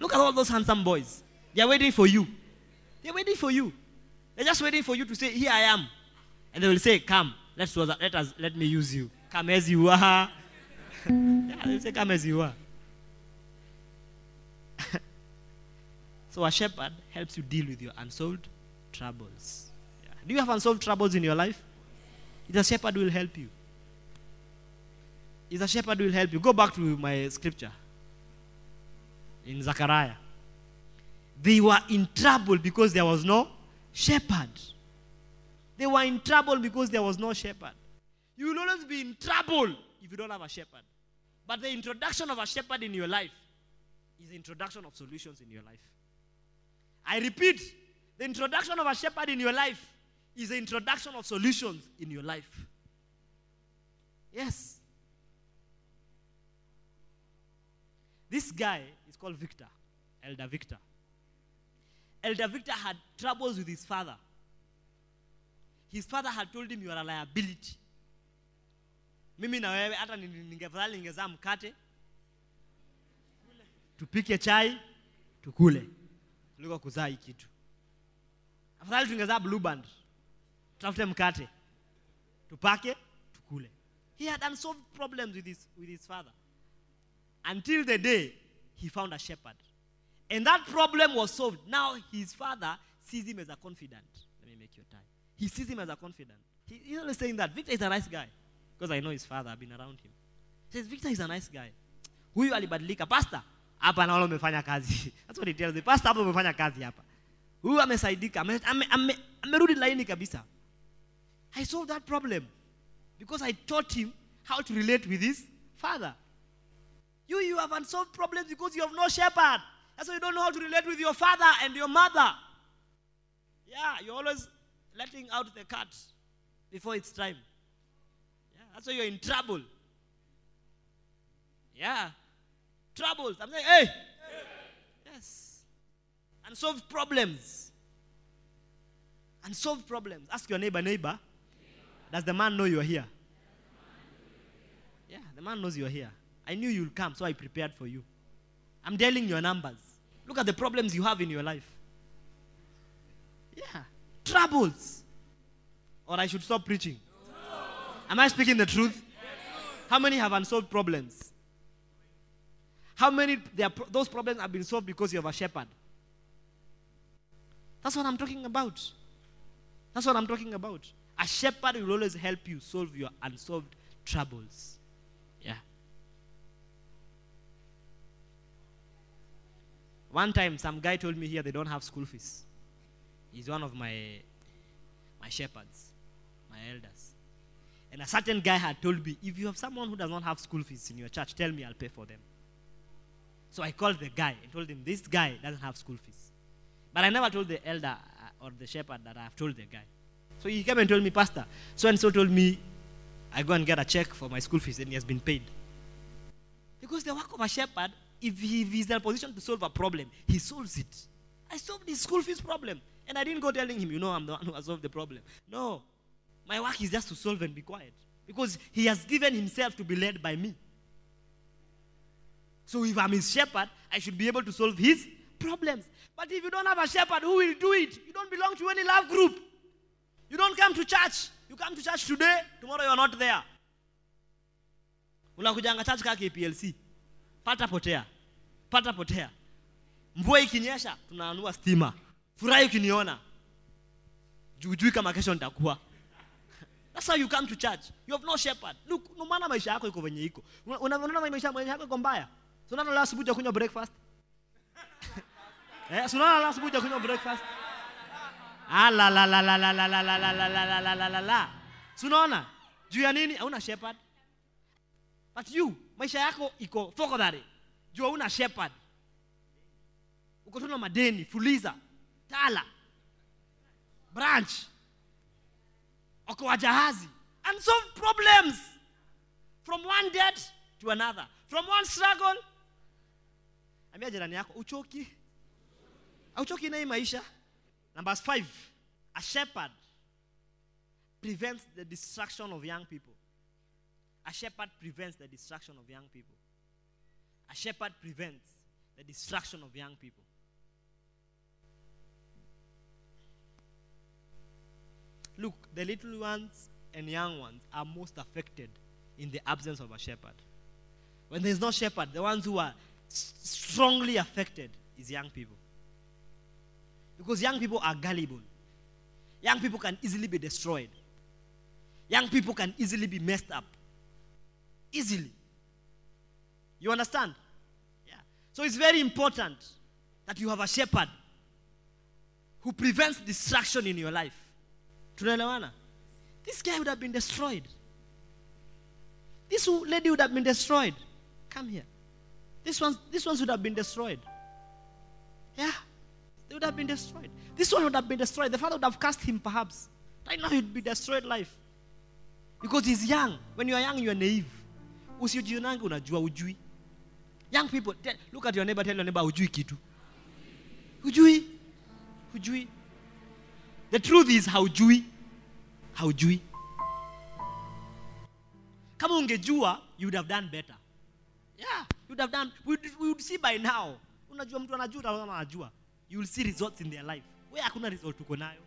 Look at all those handsome boys. They are waiting for you. They're waiting for you. They're just waiting for you to say, Here I am. And they will say, Come, let's let us let me use you. Come as you are. yeah, they'll say, Come as you are. so a shepherd helps you deal with your unsolved troubles. Yeah. Do you have unsolved troubles in your life? A shepherd will help you. It's a shepherd will help you. Go back to my scripture in Zechariah. They were in trouble because there was no shepherd. They were in trouble because there was no shepherd. You will always be in trouble if you don't have a shepherd. But the introduction of a shepherd in your life is the introduction of solutions in your life. I repeat, the introduction of a shepherd in your life is the introduction of solutions in your life. Yes. This guy is called Victor, Elder Victor. Elder Victor had troubles with his father. His father had told him you are a liability. Mimi na wewe hata ni- ningefadhali ningezaa mkate tupike chai tukule kuliko kuzaa hii kitu. Afadhali tungezaa blue band, tutafute mkate tupake tukule. He had unsolved problems with his, with his father. Until the day he found a shepherd. And that problem was solved. Now his father sees him as a confidant. Let me make your tie. He sees him as a confidant. He, he's always saying that Victor is a nice guy. Because I know his father, I've been around him. He says, Victor is a nice guy. Who you Huyu alibadilika. Pastor, hapa naona umefanya kazi. That's what he tells me. Pastor, hapa umefanya kazi hapa. Huyu amesaidika. Ame- ame- ame- Amerudi laini kabisa. I solved that problem because I taught him how to relate with his father. You, you have unsolved problems because you have no shepherd. That's why you don't know how to relate with your father and your mother. Yeah, you're always letting out the cat before it's time. That's why you're in trouble. Yeah, troubles. I'm saying, hey, yes, And solve problems. And solve problems. Ask your neighbor, neighbor, does the man know you are here? Yeah, the man knows you are here. I knew you'll come, so I prepared for you. I'm dialing your numbers. Look at the problems you have in your life. Yeah, troubles. Or I should stop preaching. Am I speaking the truth? How many have unsolved problems? How many those problems have been solved because you have a shepherd? That's what I'm talking about. That's what I'm talking about. A shepherd will always help you solve your unsolved troubles. Yeah. One time, some guy told me here they don't have school fees. He's one of my my shepherds, my elders. And a certain guy had told me, if you have someone who does not have school fees in your church, tell me, I'll pay for them. So I called the guy and told him, this guy doesn't have school fees. But I never told the elder uh, or the shepherd that I have told the guy. So he came and told me, Pastor, so and so told me I go and get a check for my school fees and he has been paid. Because the work of a shepherd, if he if he's in a position to solve a problem, he solves it. I solved his school fees problem. And I didn't go telling him, you know, I'm the one who has solved the problem. No. My work is just to solve and be quiet. Because he has given himself to be led by me. So if I'm his shepherd, I should be able to solve his problems. But if you don't have a shepherd, who will do it? You don't belong to any love group. You don't come to church. You come to church today, tomorrow you are not there. Unakujanga church kaka KPLC. Pata potea. Pata potea. Mvua ikinyesha, tunaanua stima. Furahi ukiniona. Jujui kama kesho nitakuwa. That's how you come to church. You have no shepherd. Look, no maana maisha yako iko venye iko. Una- una- Unaona maisha yako iko mbaya. So unaona last asubuhi kunywa breakfast. eh, so unaona last asubuhi kunywa breakfast. Ah la la la la la la la la la la la la la la. So unaona? Juu ya nini? Hauna shepherd. But you, maisha yako iko fokodhari. Juu hauna shepherd. Uko tu madeni, fuliza, tala, branch, okoa jahazi. solve problems. From one debt to another. From one struggle. Ambia jirani yako, uchoki. Auchoki na hii maisha. Number five, a shepherd prevents the destruction of young people. A shepherd prevents the destruction of young people. A shepherd prevents the destruction of young people. Look, the little ones and young ones are most affected in the absence of a shepherd. When there's no shepherd, the ones who are strongly affected is young people. Because young people are gullible. Young people can easily be destroyed. Young people can easily be messed up. Easily. You understand? Yeah. So it's very important that you have a shepherd who prevents destruction in your life. Tunaelewana? This guy would have been destroyed. This lady would have been destroyed. Come here. This one, this ones would have been destroyed. Yeah. They would have been destroyed. This one would have been destroyed. The father would have cast him perhaps. Right now he'd be destroyed life. Because he's young. When you are young, you are naive. Usijionange unajua ujui. Young people, look at your neighbor, tell your neighbor ujui kitu. Ujui. Ujui. The truth is haujui. Haujui. Kama ungejua, you would have done better. Yeah, you would have done. We would, we would see by now. Unajua mtu anajua, anajua. You will see results in their life. Wewe hakuna result uko nayo.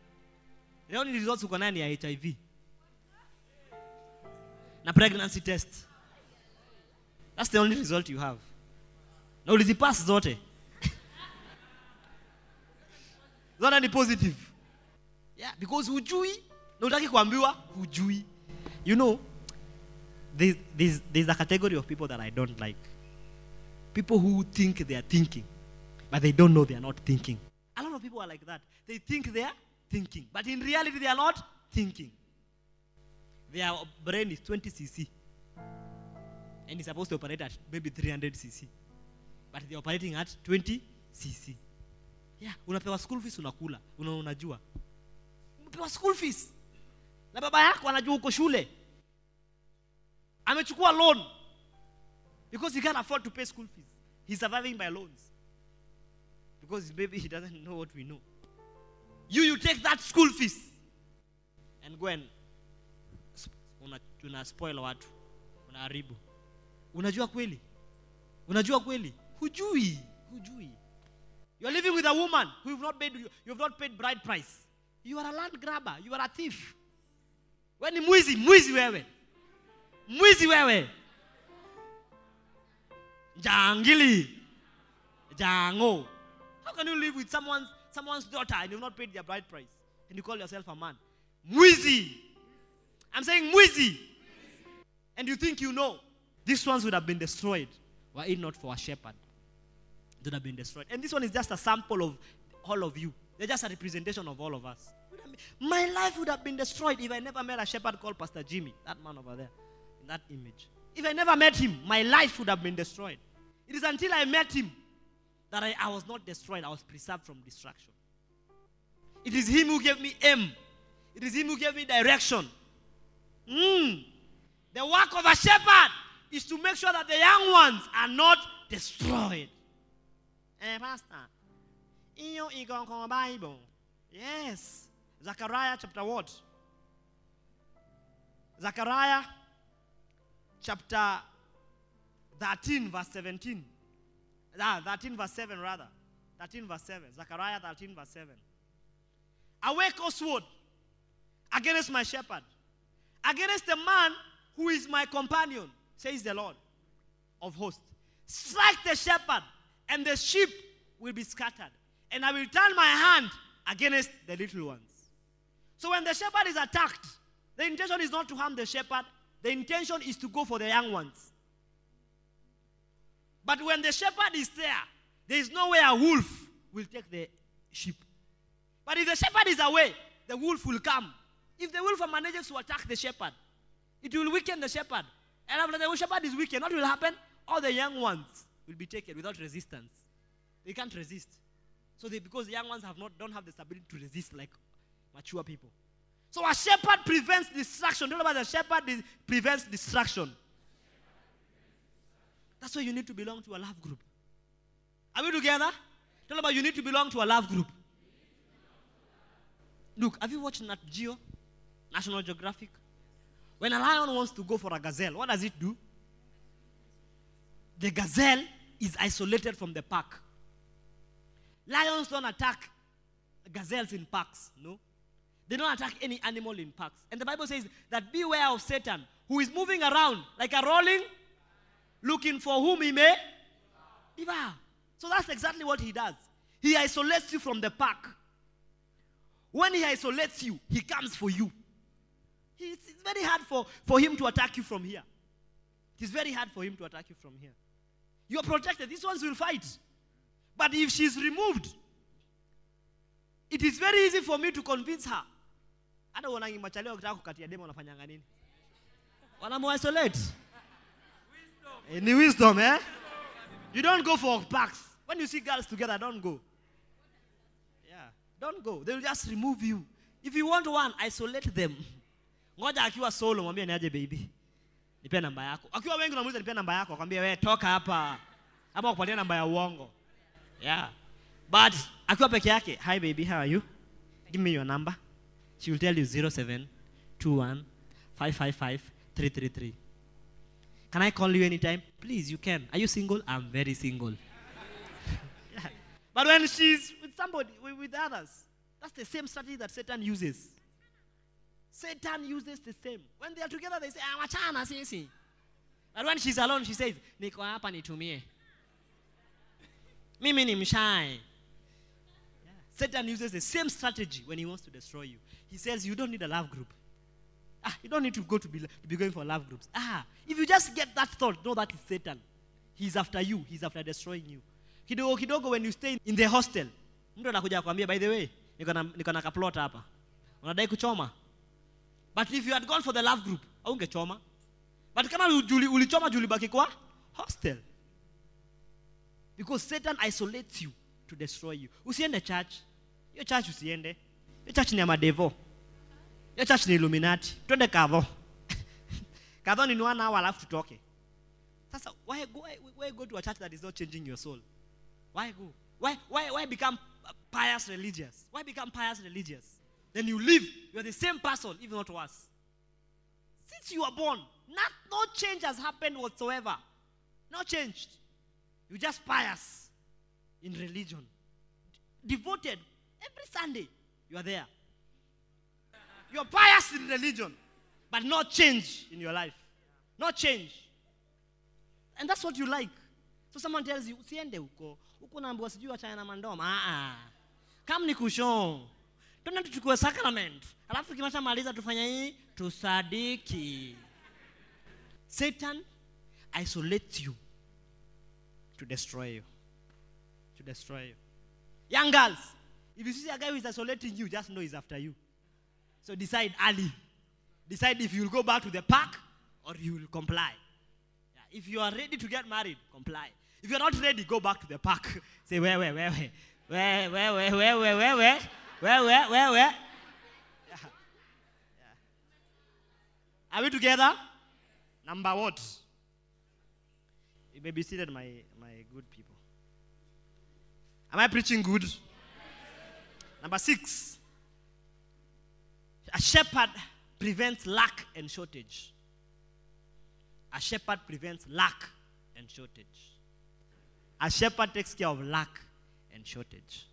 The only results uko nayo ni HIV. na pregnancy test that's the only result you have na ulizipass zote zote ni positive yeah because hujui na utaki kuambiwa hujui. You know there's, there's, there's a category of people that i don't like. People who think they are thinking but they don't know they are not thinking. A lot of people are like that. They think they are thinking but in reality they are not thinking. Their brain is 20 cc and it's supposed to operate at maybe 300 cc but they're operating at 20 cc yeah unapewa school fees unakula una unajua umepewa school fees. Na baba yako anajua uko shule. Amechukua loan. Because he can't afford to pay school fees. He's surviving by loans. Because maybe he doesn't know what we know. You you take that school fees. And go and una, una spoil watu. Unaharibu unajua kweli? Unajua kweli? Hujui. Hujui. You are living with a woman who you've not paid, you've not paid bride price you are a land grabber. You are a thief. We ni mwizi mwizi wewe. Mwizi wewe. Jangili. Jango. How can you live with someone's someone's daughter and you've not paid their bride price and you call yourself a man? Mwizi. I'm saying mwizi. And you think you know. These ones would have been destroyed were it not for a shepherd. They would have been destroyed. And this one is just a sample of all of you they're just a representation of all of us my life would have been destroyed if i never met a shepherd called pastor jimmy that man over there in that image if i never met him my life would have been destroyed it is until i met him that I, I was not destroyed, I was preserved from destruction. It is Him who gave me aim, it is Him who gave me direction. Mm. The work of a shepherd is to make sure that the young ones are not destroyed. Eh, Pastor, iyo iko kwa Bible. Yes. Zechariah chapter what? Zechariah chapter 13, verse 17. Ah, 13 verse 7 rather. 13 verse 7. Zechariah 13 verse 7. Awake, O sword, against my shepherd, against the man who is my companion, says the Lord of hosts. Strike the shepherd, and the sheep will be scattered. And I will turn my hand against the little ones. So when the shepherd is attacked, the intention is not to harm the shepherd, the intention is to go for the young ones. But when the shepherd is there, there is no way a wolf will take the sheep. But if the shepherd is away, the wolf will come. If the wolf manages to attack the shepherd, it will weaken the shepherd. And after the shepherd is weakened, what will happen? All the young ones will be taken without resistance. They can't resist. So they, because the young ones have not, don't have the ability to resist like mature people. So a shepherd prevents destruction. Don't about the shepherd prevents destruction. That's why you need to belong to a love group. Are we together? Tell about you need to belong to a love group. Look, have you watched Nat Geo? National Geographic? When a lion wants to go for a gazelle, what does it do? The gazelle is isolated from the pack. Lions don't attack gazelles in packs, no? They don't attack any animal in packs. And the Bible says that beware of Satan, who is moving around like a rolling looking for whom he may devour. So that's exactly what he does. He isolates you from the pack. When he isolates you, he comes for you. It's, it's very hard for, for him to attack you from here. It is very hard for him to attack you from here. You're protected. These ones will fight. But if she's removed, it is very easy for me to convince her. Hata uonangi machaleo wakitaka kukatia demo wanafanyanga nini? Wanamuisolate. Eh, Ni wisdom, eh? You don't go for packs. When you see girls together, don't go. Yeah, don't go. They will just remove you. If you want one, isolate them. Ngoja akiwa solo mwambie niaje baby. Nipe namba yako. Akiwa wengi unamuuliza nipe namba yako, akwambia wewe toka hapa. Ama kupatia namba ya uongo. Yeah. But akiwa peke yake, hi baby, how are you? Give me your number. She will tell you 0721 555 333. Can I call you anytime? Please, you can. Are you single? I'm very single. Yeah. But when she's with somebody, with, others, that's the same strategy that Satan uses. Satan uses the same. When they are together, they say, ah, wachana sisi. But when she's alone, she says, niko hapa nitumie. Mimi ni mshae. Satan uses the same strategy when he wants to destroy you. He says, You don't need a love group. Ah, you don't need to go to be, to be going for love groups. Ah, if you just get that thought, know that is Satan. He's after you, he's after destroying you. Kidogo kidogo, when you stay in the hostel, mtu anakuja kuambia, by the way, niko na, kaplot hapa. Unadai kuchoma. But if you had gone for the love group, haungechoma. But kama uli- ulichoma juu ulibaki kwa hostel. Because Satan isolates you to destroy you. Usiende church. Hiyo church usiende. Hiyo church ni ya madevo. Hiyo church ni Illuminati. Twende kadho. kadho ni one hour alafu tutoke. Sasa why go, why, go to a church that is not changing your soul? Why go? Why, why, why become pious religious? Why become pious religious? Then you live. You are the same person, even not worse. Since you were born, not, no change has happened whatsoever. No changed. You just pious in religion. Devoted. Every Sunday, you are there. You're pious in religion, but no change in your life. No change. And that's what you like. So someone tells you, usiende huko. Huko naambiwa sijui wachana na mandoma. Ah ah. Kama ni kushon. Twende tuchukue sacrament. Alafu tukimaliza. Satan isolates you to destroy you. To destroy you. Young girls, if you see a guy who is isolating you, just know he's after you. So decide early. Decide if you will go back to the park or you will comply. Yeah, If you are ready to get married, comply. If you're not ready, go back to the park. Say, where, where, where, where? Where, where, where, where, where, where, where? Where, where, where, where? Yeah. Yeah. Are we together? Number what? You may be seated, my, my good people. Am I preaching good? Number six. A shepherd prevents lack and shortage. A shepherd prevents lack and shortage. A shepherd takes care of lack and shortage.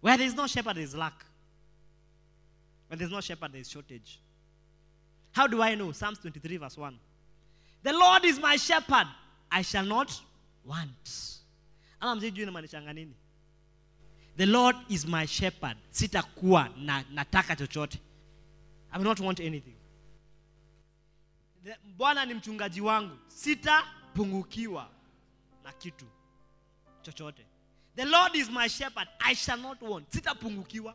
Where there is no shepherd, there is lack. When there's no shepherd, there is shortage. How do I know? Psalms 23, verse 1. The Lord is my shepherd, I shall not want. Ama mzijui inamaanishanga nini? The Lord is my shepherd. Sitakuwa na nataka chochote. I will not want anything. Bwana ni mchungaji wangu. Sitapungukiwa na kitu chochote. The Lord is my shepherd. I shall not want. Sitapungukiwa.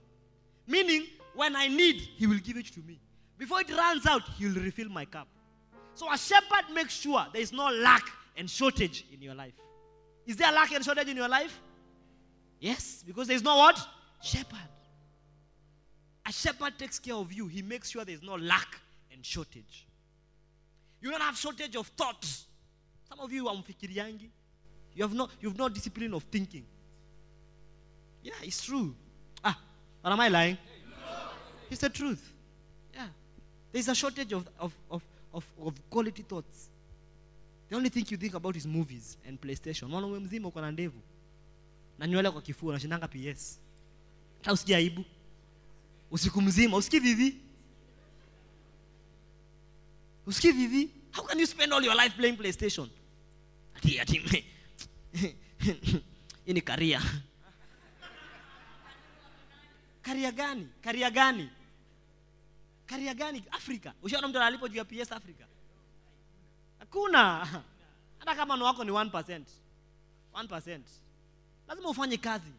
Meaning, when I need, He will give it to me. Before it runs out, He will refill my cup. So a shepherd makes sure there is no lack and shortage in your life. Is there lack and shortage in your life? Yes, because there is no what? Shepherd. A shepherd takes care of you. He makes sure there is no lack and shortage. You don't have shortage of thoughts. Some of you are mfikiriangi. You have no, you have no discipline of thinking. Yeah, it's true. Ah, but am I lying? It's the truth. Yeah. There's a shortage of, of, of, of, of quality thoughts. The only thing you think about is movies and PlayStation. Mwanaume mzima uko na ndevu na nywele kwa kifua unashindanga PS. Hata usije aibu. Usiku mzima usikii vivi? Usikii vivi? How can you spend all your life playing PlayStation? Ati ati hii karia. Karia gani? Karia gani? Karia gani? Afrika. Ushaona mtu analipo juu ya PS Afrika? Hakuna. Hata kama ni wako ni 1%. 1%. Lazima ufanye kazi.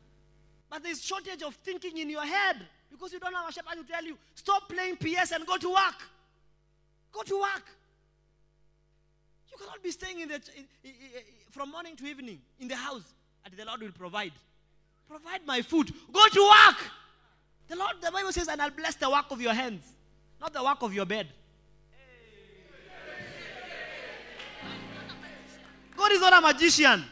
But there is shortage of thinking in your head because you don't have a shepherd to tell you, stop playing PS and go to work. Go to work. You cannot be staying in the, from morning to evening in the house and the Lord will provide. Provide my food. Go to work. The Lord, the Bible says, and I'll bless the work of your hands, not the work of your bed. God is not a magician.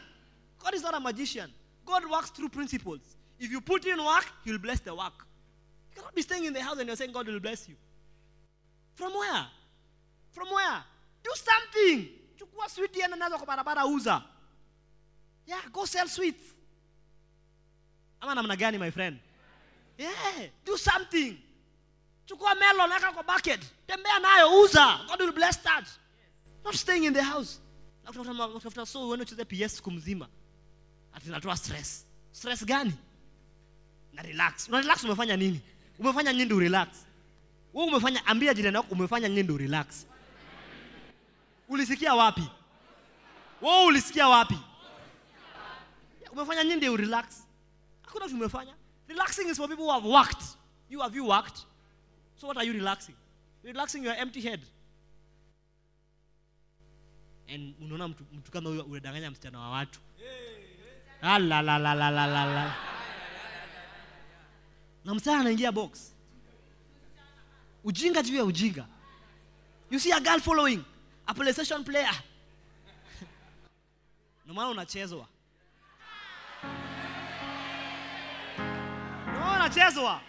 God is not a magician. God works through principles. If you put in work, He'll bless the work. You cannot be staying in the house and you're saying God will bless you. From where? From where? Do something. Chukua sweet enda nazo kwa barabara uza. Yeah, go sell sweets. Ama namna my friend? Yeah, do something. chukua melon weka kwa bucket tembea nayo uza god will bless that not staying in the house Na kutafuta ma- kutafuta so uende ucheze ps siku mzima. Ati natoa stress. Stress gani? Na relax. Una relax umefanya nini? Umefanya nini ndio relax? Umefanya ambia jirani wako umefanya nini ndio ulisikia wapi? Wewe ulisikia wapi? Umefanya nini ndio hakuna kitu umefanya. Relaxing is for people who have worked. You have you worked. So what are you relaxing? Relaxing your empty head and unaona mtu, mtu kama huyo unadanganya msichana wa watu. Ah, na msichana anaingia box. Ujinga juu ya ujinga. You see a girl following a playstation player. Ndio maana unachezwa. Unachezwa.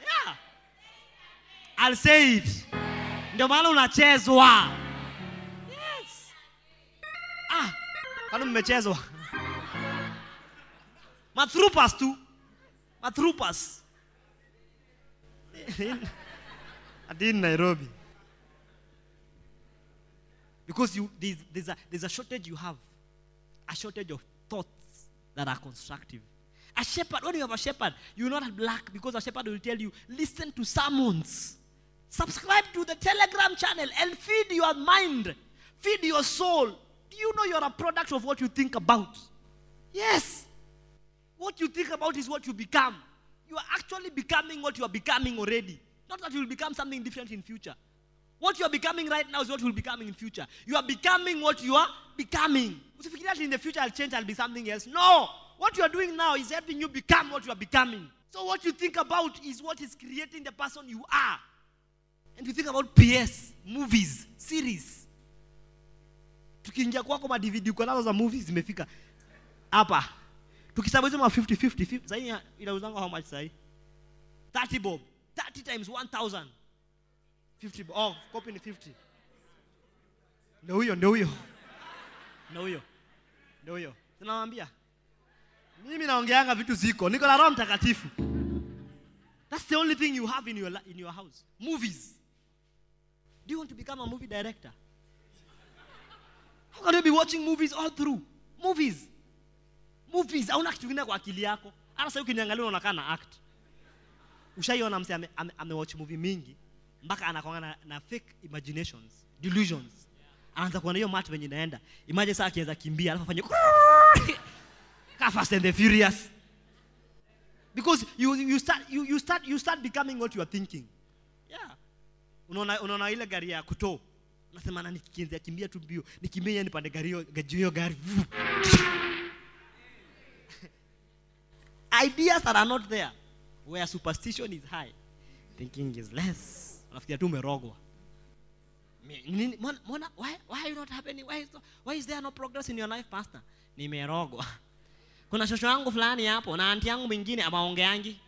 Yeah. I'll say it. Ndio maana unachezwa kwani mmechezwa. Mathrupas tu. Mathrupas hadi in nairobi. Because you, there's, there's, a, there's a shortage you have. A shortage of thoughts that are constructive. A shepherd when you have a shepherd you will not lack because a shepherd will tell you listen to sermons. Subscribe to the telegram channel and feed your mind. Feed your soul do you know you're a product of what you think about yes what you think about is what you become. You are actually becoming what you are becoming already. Not that you will become something different in future. What you are becoming right now is what you will becoming in future. You are becoming what you are becoming. Usifikirie ati in the future I'll change, I'll be something else. No. What you are doing now is helping you become what you are becoming. So what you think about is what is creating the person you are. And you think about PS, movies, series. Tukiingia kwako ma DVD uko nazo za movies zimefika. Hapa. Tukisabu hizo ma 50 50 50 sahii inauzanga how much sasa? 30 bob. 30 times 1000 50 bob. oh copy ni 50 ndio huyo ndio huyo. Ndio huyo. Ndio huyo. Tunawambia mimi naongeanga vitu ziko. Niko na roho mtakatifu. That's the only thing you have in your, in your house. Movies. Do you want to become a movie director how can you be watching movies all through? Movies. Movies. Hauna kitu kingine kwa akili yako. Hata sasa ukiniangalia unaonekana na act. Ushaiona mse ame, ame, amewatch movie mingi mpaka anakwanga na, fake imaginations delusions. Anaanza kuona hiyo mat venye inaenda. Imagine saa akianza kimbia alafu afanye fast and the furious. Because you, you, start, you, you, start, you start becoming what you are thinking. Yeah. Unaona unaona ile gari ya kutoo nasema na nikikimbia kimbia tu mbio. Nikimbia nipande gari hiyo gari. Ideas are not there. Where superstition is high thinking is less. Unafikiria tu umerogwa. Mbona- why, why are you not happening? Why is, why is there no progress in your life pastor? Nimerogwa. Kuna shosho yangu fulani hapo na anti yangu mwingine amaongeangi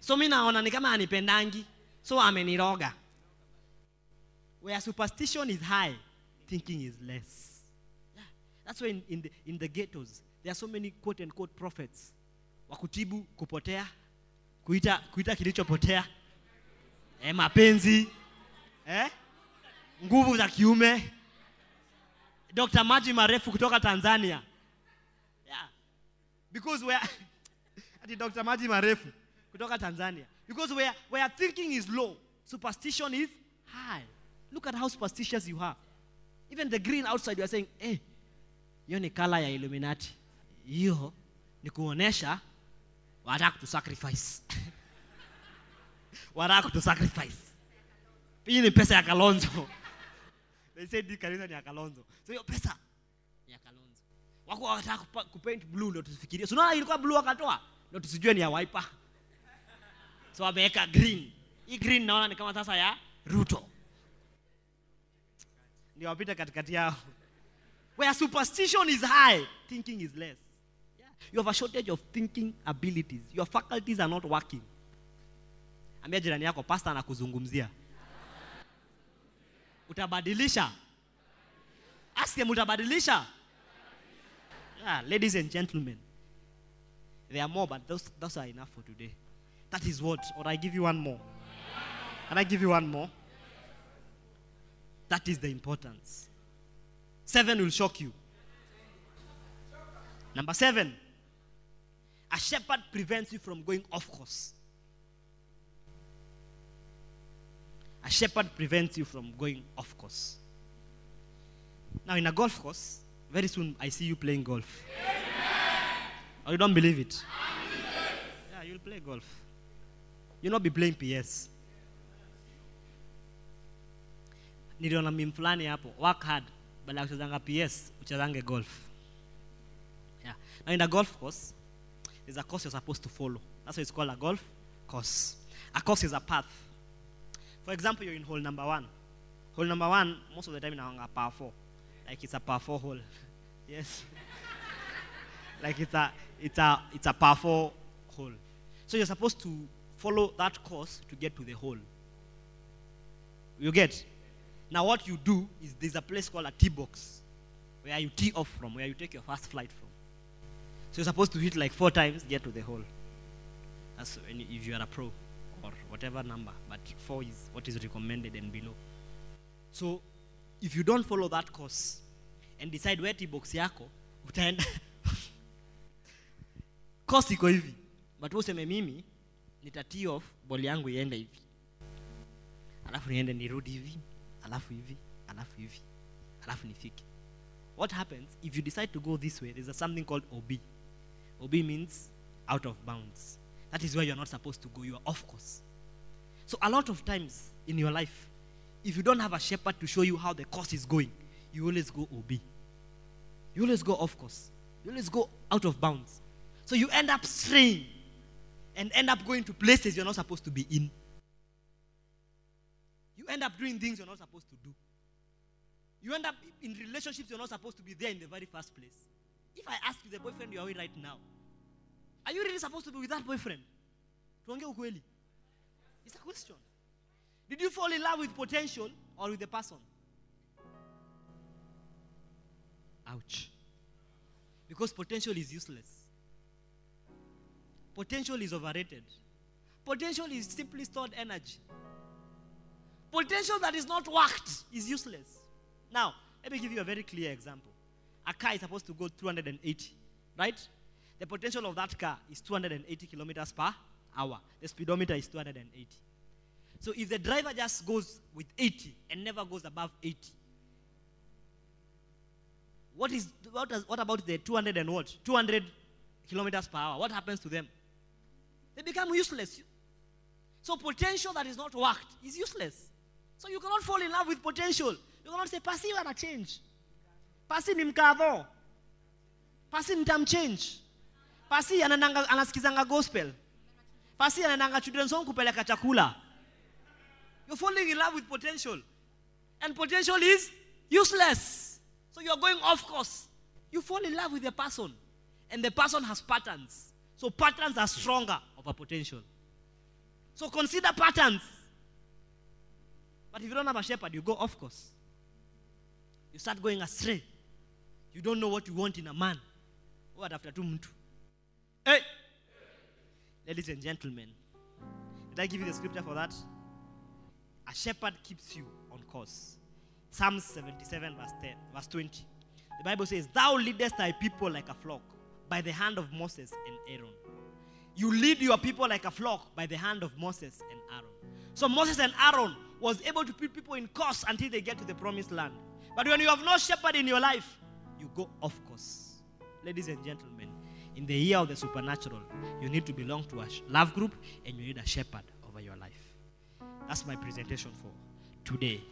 so mi naona ni kama anipendangi. So ameniroga where superstition is high thinking is less. Yeah. that's why in, in, the, in the ghettos there are so many quote unquote prophets. Wakutibu kupotea kuita, kuita kilichopotea. Eh, mapenzi. Eh? nguvu za kiume. Dr maji marefu kutoka tanzania. Yeah. because where ati dr maji marefu kutoka tanzania. Because where thinking is low superstition is high look at how superstitious you are. Even the green outside you are saying eh, hiyo ni kala ya illuminati. Hiyo ni kuonesha wanataka kutusacrifice hii ni pesa ya kalonzo. They said hii ni ya kalonzo. So hiyo pesa kupaint blue ndio tusifikirie. So ilikuwa blue wakatoa. Ndio tusijue ni ya wiper. So wameweka green. Hii green naona ni kama sasa ya ruto ndio wapite katikati yao. Where superstition is high thinking is less. Yeah. you have a shortage of thinking abilities. Your faculties are not working. Ambia jirani yako pasta anakuzungumzia. Utabadilisha. Ask utabadilisha? Yeah, ladies and gentlemen there are more but those, those are enough for today. That is what or i give you one more. Can I give you one more? That is the importance. Seven will shock you. Number seven, a shepherd prevents you from going off course. A shepherd prevents you from going off course. Now, in a golf course, very soon I see you playing golf. Or you don't believe it? Yeah, you'll play golf. You'll not be playing PS. Niliona mim fulani hapo work hard badala ya kuchezanga ps uchezange golf. Yeah. now in a golf course there's a course you're supposed to follow. That's why it's called a golf course. A course is a path. For example you're in hole number one. Hole number one most of the time inawanga par four. Like it's a par four hole. Yes. Like it's a it's a it's a par four hole. So you're supposed to follow that course to get to the hole. You get now, what you do is there's a place called a tee box where you tee off from, where you take your first flight from. So you're supposed to hit like four times, get to the hole. That's if you are a pro or whatever number, but four is what is recommended and below. So if you don't follow that course and decide where tee box yako, utaenda course iko hivi, but useme mimi nita tee off ball yangu iende hivi, alafu niende nirudi hivi alafu hivi alafu hivi alafu nifike. What happens if you decide to go this way there's a something called ob ob means out of bounds. That is where you're not supposed to go you are off course. So a lot of times in your life if you don't have a shepherd to show you how the course is going you always go ob you always go off course. You always go out of bounds. So you end up straying and end up going to places you're not supposed to be in you end up doing things you're not supposed to do. You end up in relationships you're not supposed to be there in the very first place. If I ask you the boyfriend you are with right now, are you really supposed to be with that boyfriend? Tuongee ukweli. It's a question. Did you fall in love with potential or with the person? Ouch. Because potential is useless. Potential is overrated. Potential is simply stored energy. Potential that is not worked is useless. Now, let me give you a very clear example. A car is supposed to go 280, right? The potential of that car is 280 kilometers per hour. The speedometer is 280. So if the driver just goes with 80 and never goes above 80, what is what, is, what about the 200 and what? 200 kilometers per hour? What happens to them? They become useless. So potential that is not worked is useless. So you cannot fall in love with potential. You cannot say, Pasi wana change. Pasi ni mkadho. Pasi nitamchange. Pasi anananga, anasikizanga gospel. Pasi anananga children's home kupeleka chakula. You're falling in love with potential. And potential is useless. So you're going off course. You fall in love with a person. And the person has patterns. So patterns are stronger of a potential. So consider patterns. But if you don't have a shepherd, you go off course. You start going astray. You don't know what you want in a man. What after two mtu? Hey! Ladies and gentlemen, did I give you the scripture for that? A shepherd keeps you on course. Psalm 77, verse 10, verse 20. The Bible says, Thou leadest thy people like a flock by the hand of Moses and Aaron. You lead your people like a flock by the hand of Moses and Aaron. So Moses and Aaron was able to put people in course until they get to the promised land. But when you have no shepherd in your life, you go off course. Ladies and gentlemen, in the year of the supernatural, you need to belong to a love group and you need a shepherd over your life. That's my presentation for today.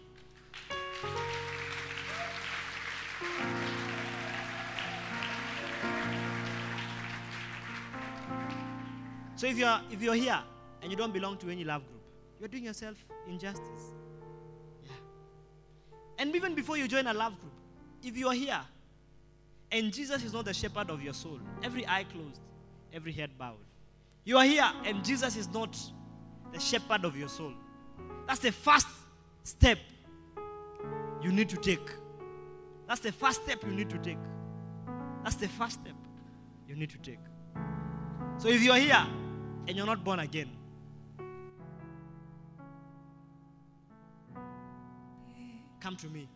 So if you're if you're here and you don't belong to any love group, you're doing yourself injustice. Yeah. And even before you join a love group, if you are here and Jesus is not the shepherd of your soul, every eye closed, every head bowed. You are here and Jesus is not the shepherd of your soul. That's the first step you need to take. That's the first step you need to take. That's the first step you need to take. So if you're here and you're not born again, Come to me.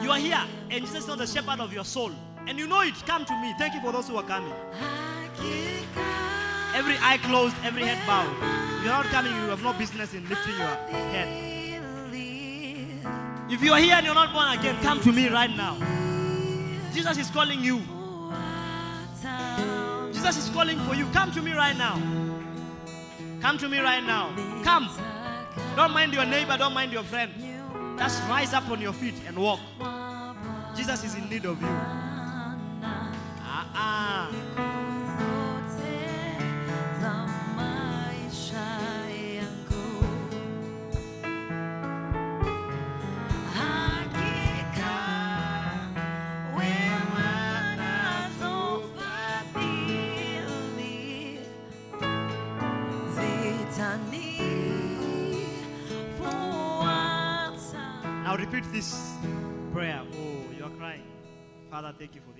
You are here, and Jesus is not the shepherd of your soul. And you know it. Come to me. Thank you for those who are coming. Every eye closed, every head bowed. If you're not coming, you have no business in lifting your head. If you are here and you're not born again, come to me right now. Jesus is calling you. Jesus is calling for you. Come to me right now. Come to me right now. Come. Don't mind your neighbor, don't mind your friend. Just rise up on your feet and walk. Jesus is in need of you.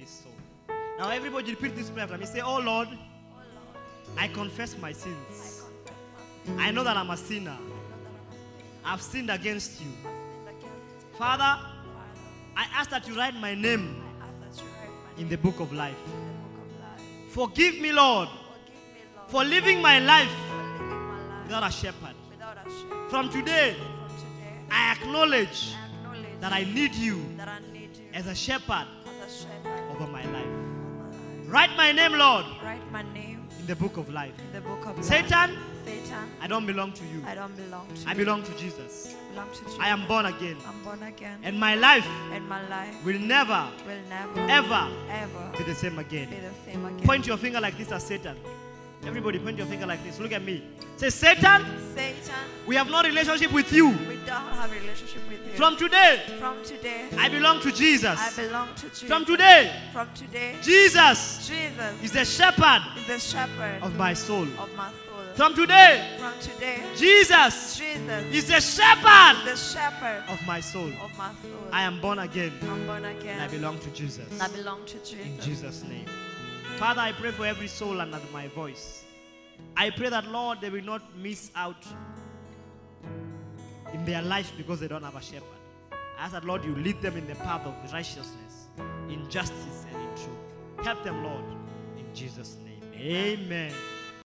This soul. Now everybody repeat this prayer after me. Say, Oh Lord, I confess my sins. I know that I'm a sinner. I've sinned against you. Father, I ask that you write my name in the book of life. Forgive me, Lord, for living my life without a shepherd. From today, I acknowledge that I need you as a shepherd Write my name, Lord, Write my name in the book of life. in the book of life. Satan, Satan, I don't belong to you. I don't belong to I you. belong to Jesus. I belong to Jesus. I am born again. I'm born again. And my life and my life will never, will never, ever ever be the same again. be the same again. Point your finger like this at Satan. Everybody, point your finger like this. Look at me. Say, Satan, Satan, we have no relationship with you. we don't have a relationship with you. From today, From today, I belong to Jesus. I belong to Jesus. From today, From today, Jesus Jesus is the shepherd is the shepherd of my soul. of my soul. From today, From today, Jesus Jesus is the shepherd the shepherd of my soul. of my soul. I am born again I'm born again. I belong to Jesus. I belong to Jesus. In. Jesus' name. Father, I pray for every soul under my voice. I pray that, Lord, they will not miss out in their life because they don't have a shepherd. I ask that, Lord, you lead them in the path of righteousness, in justice, and in truth. Help them, Lord, in Jesus' name. Amen.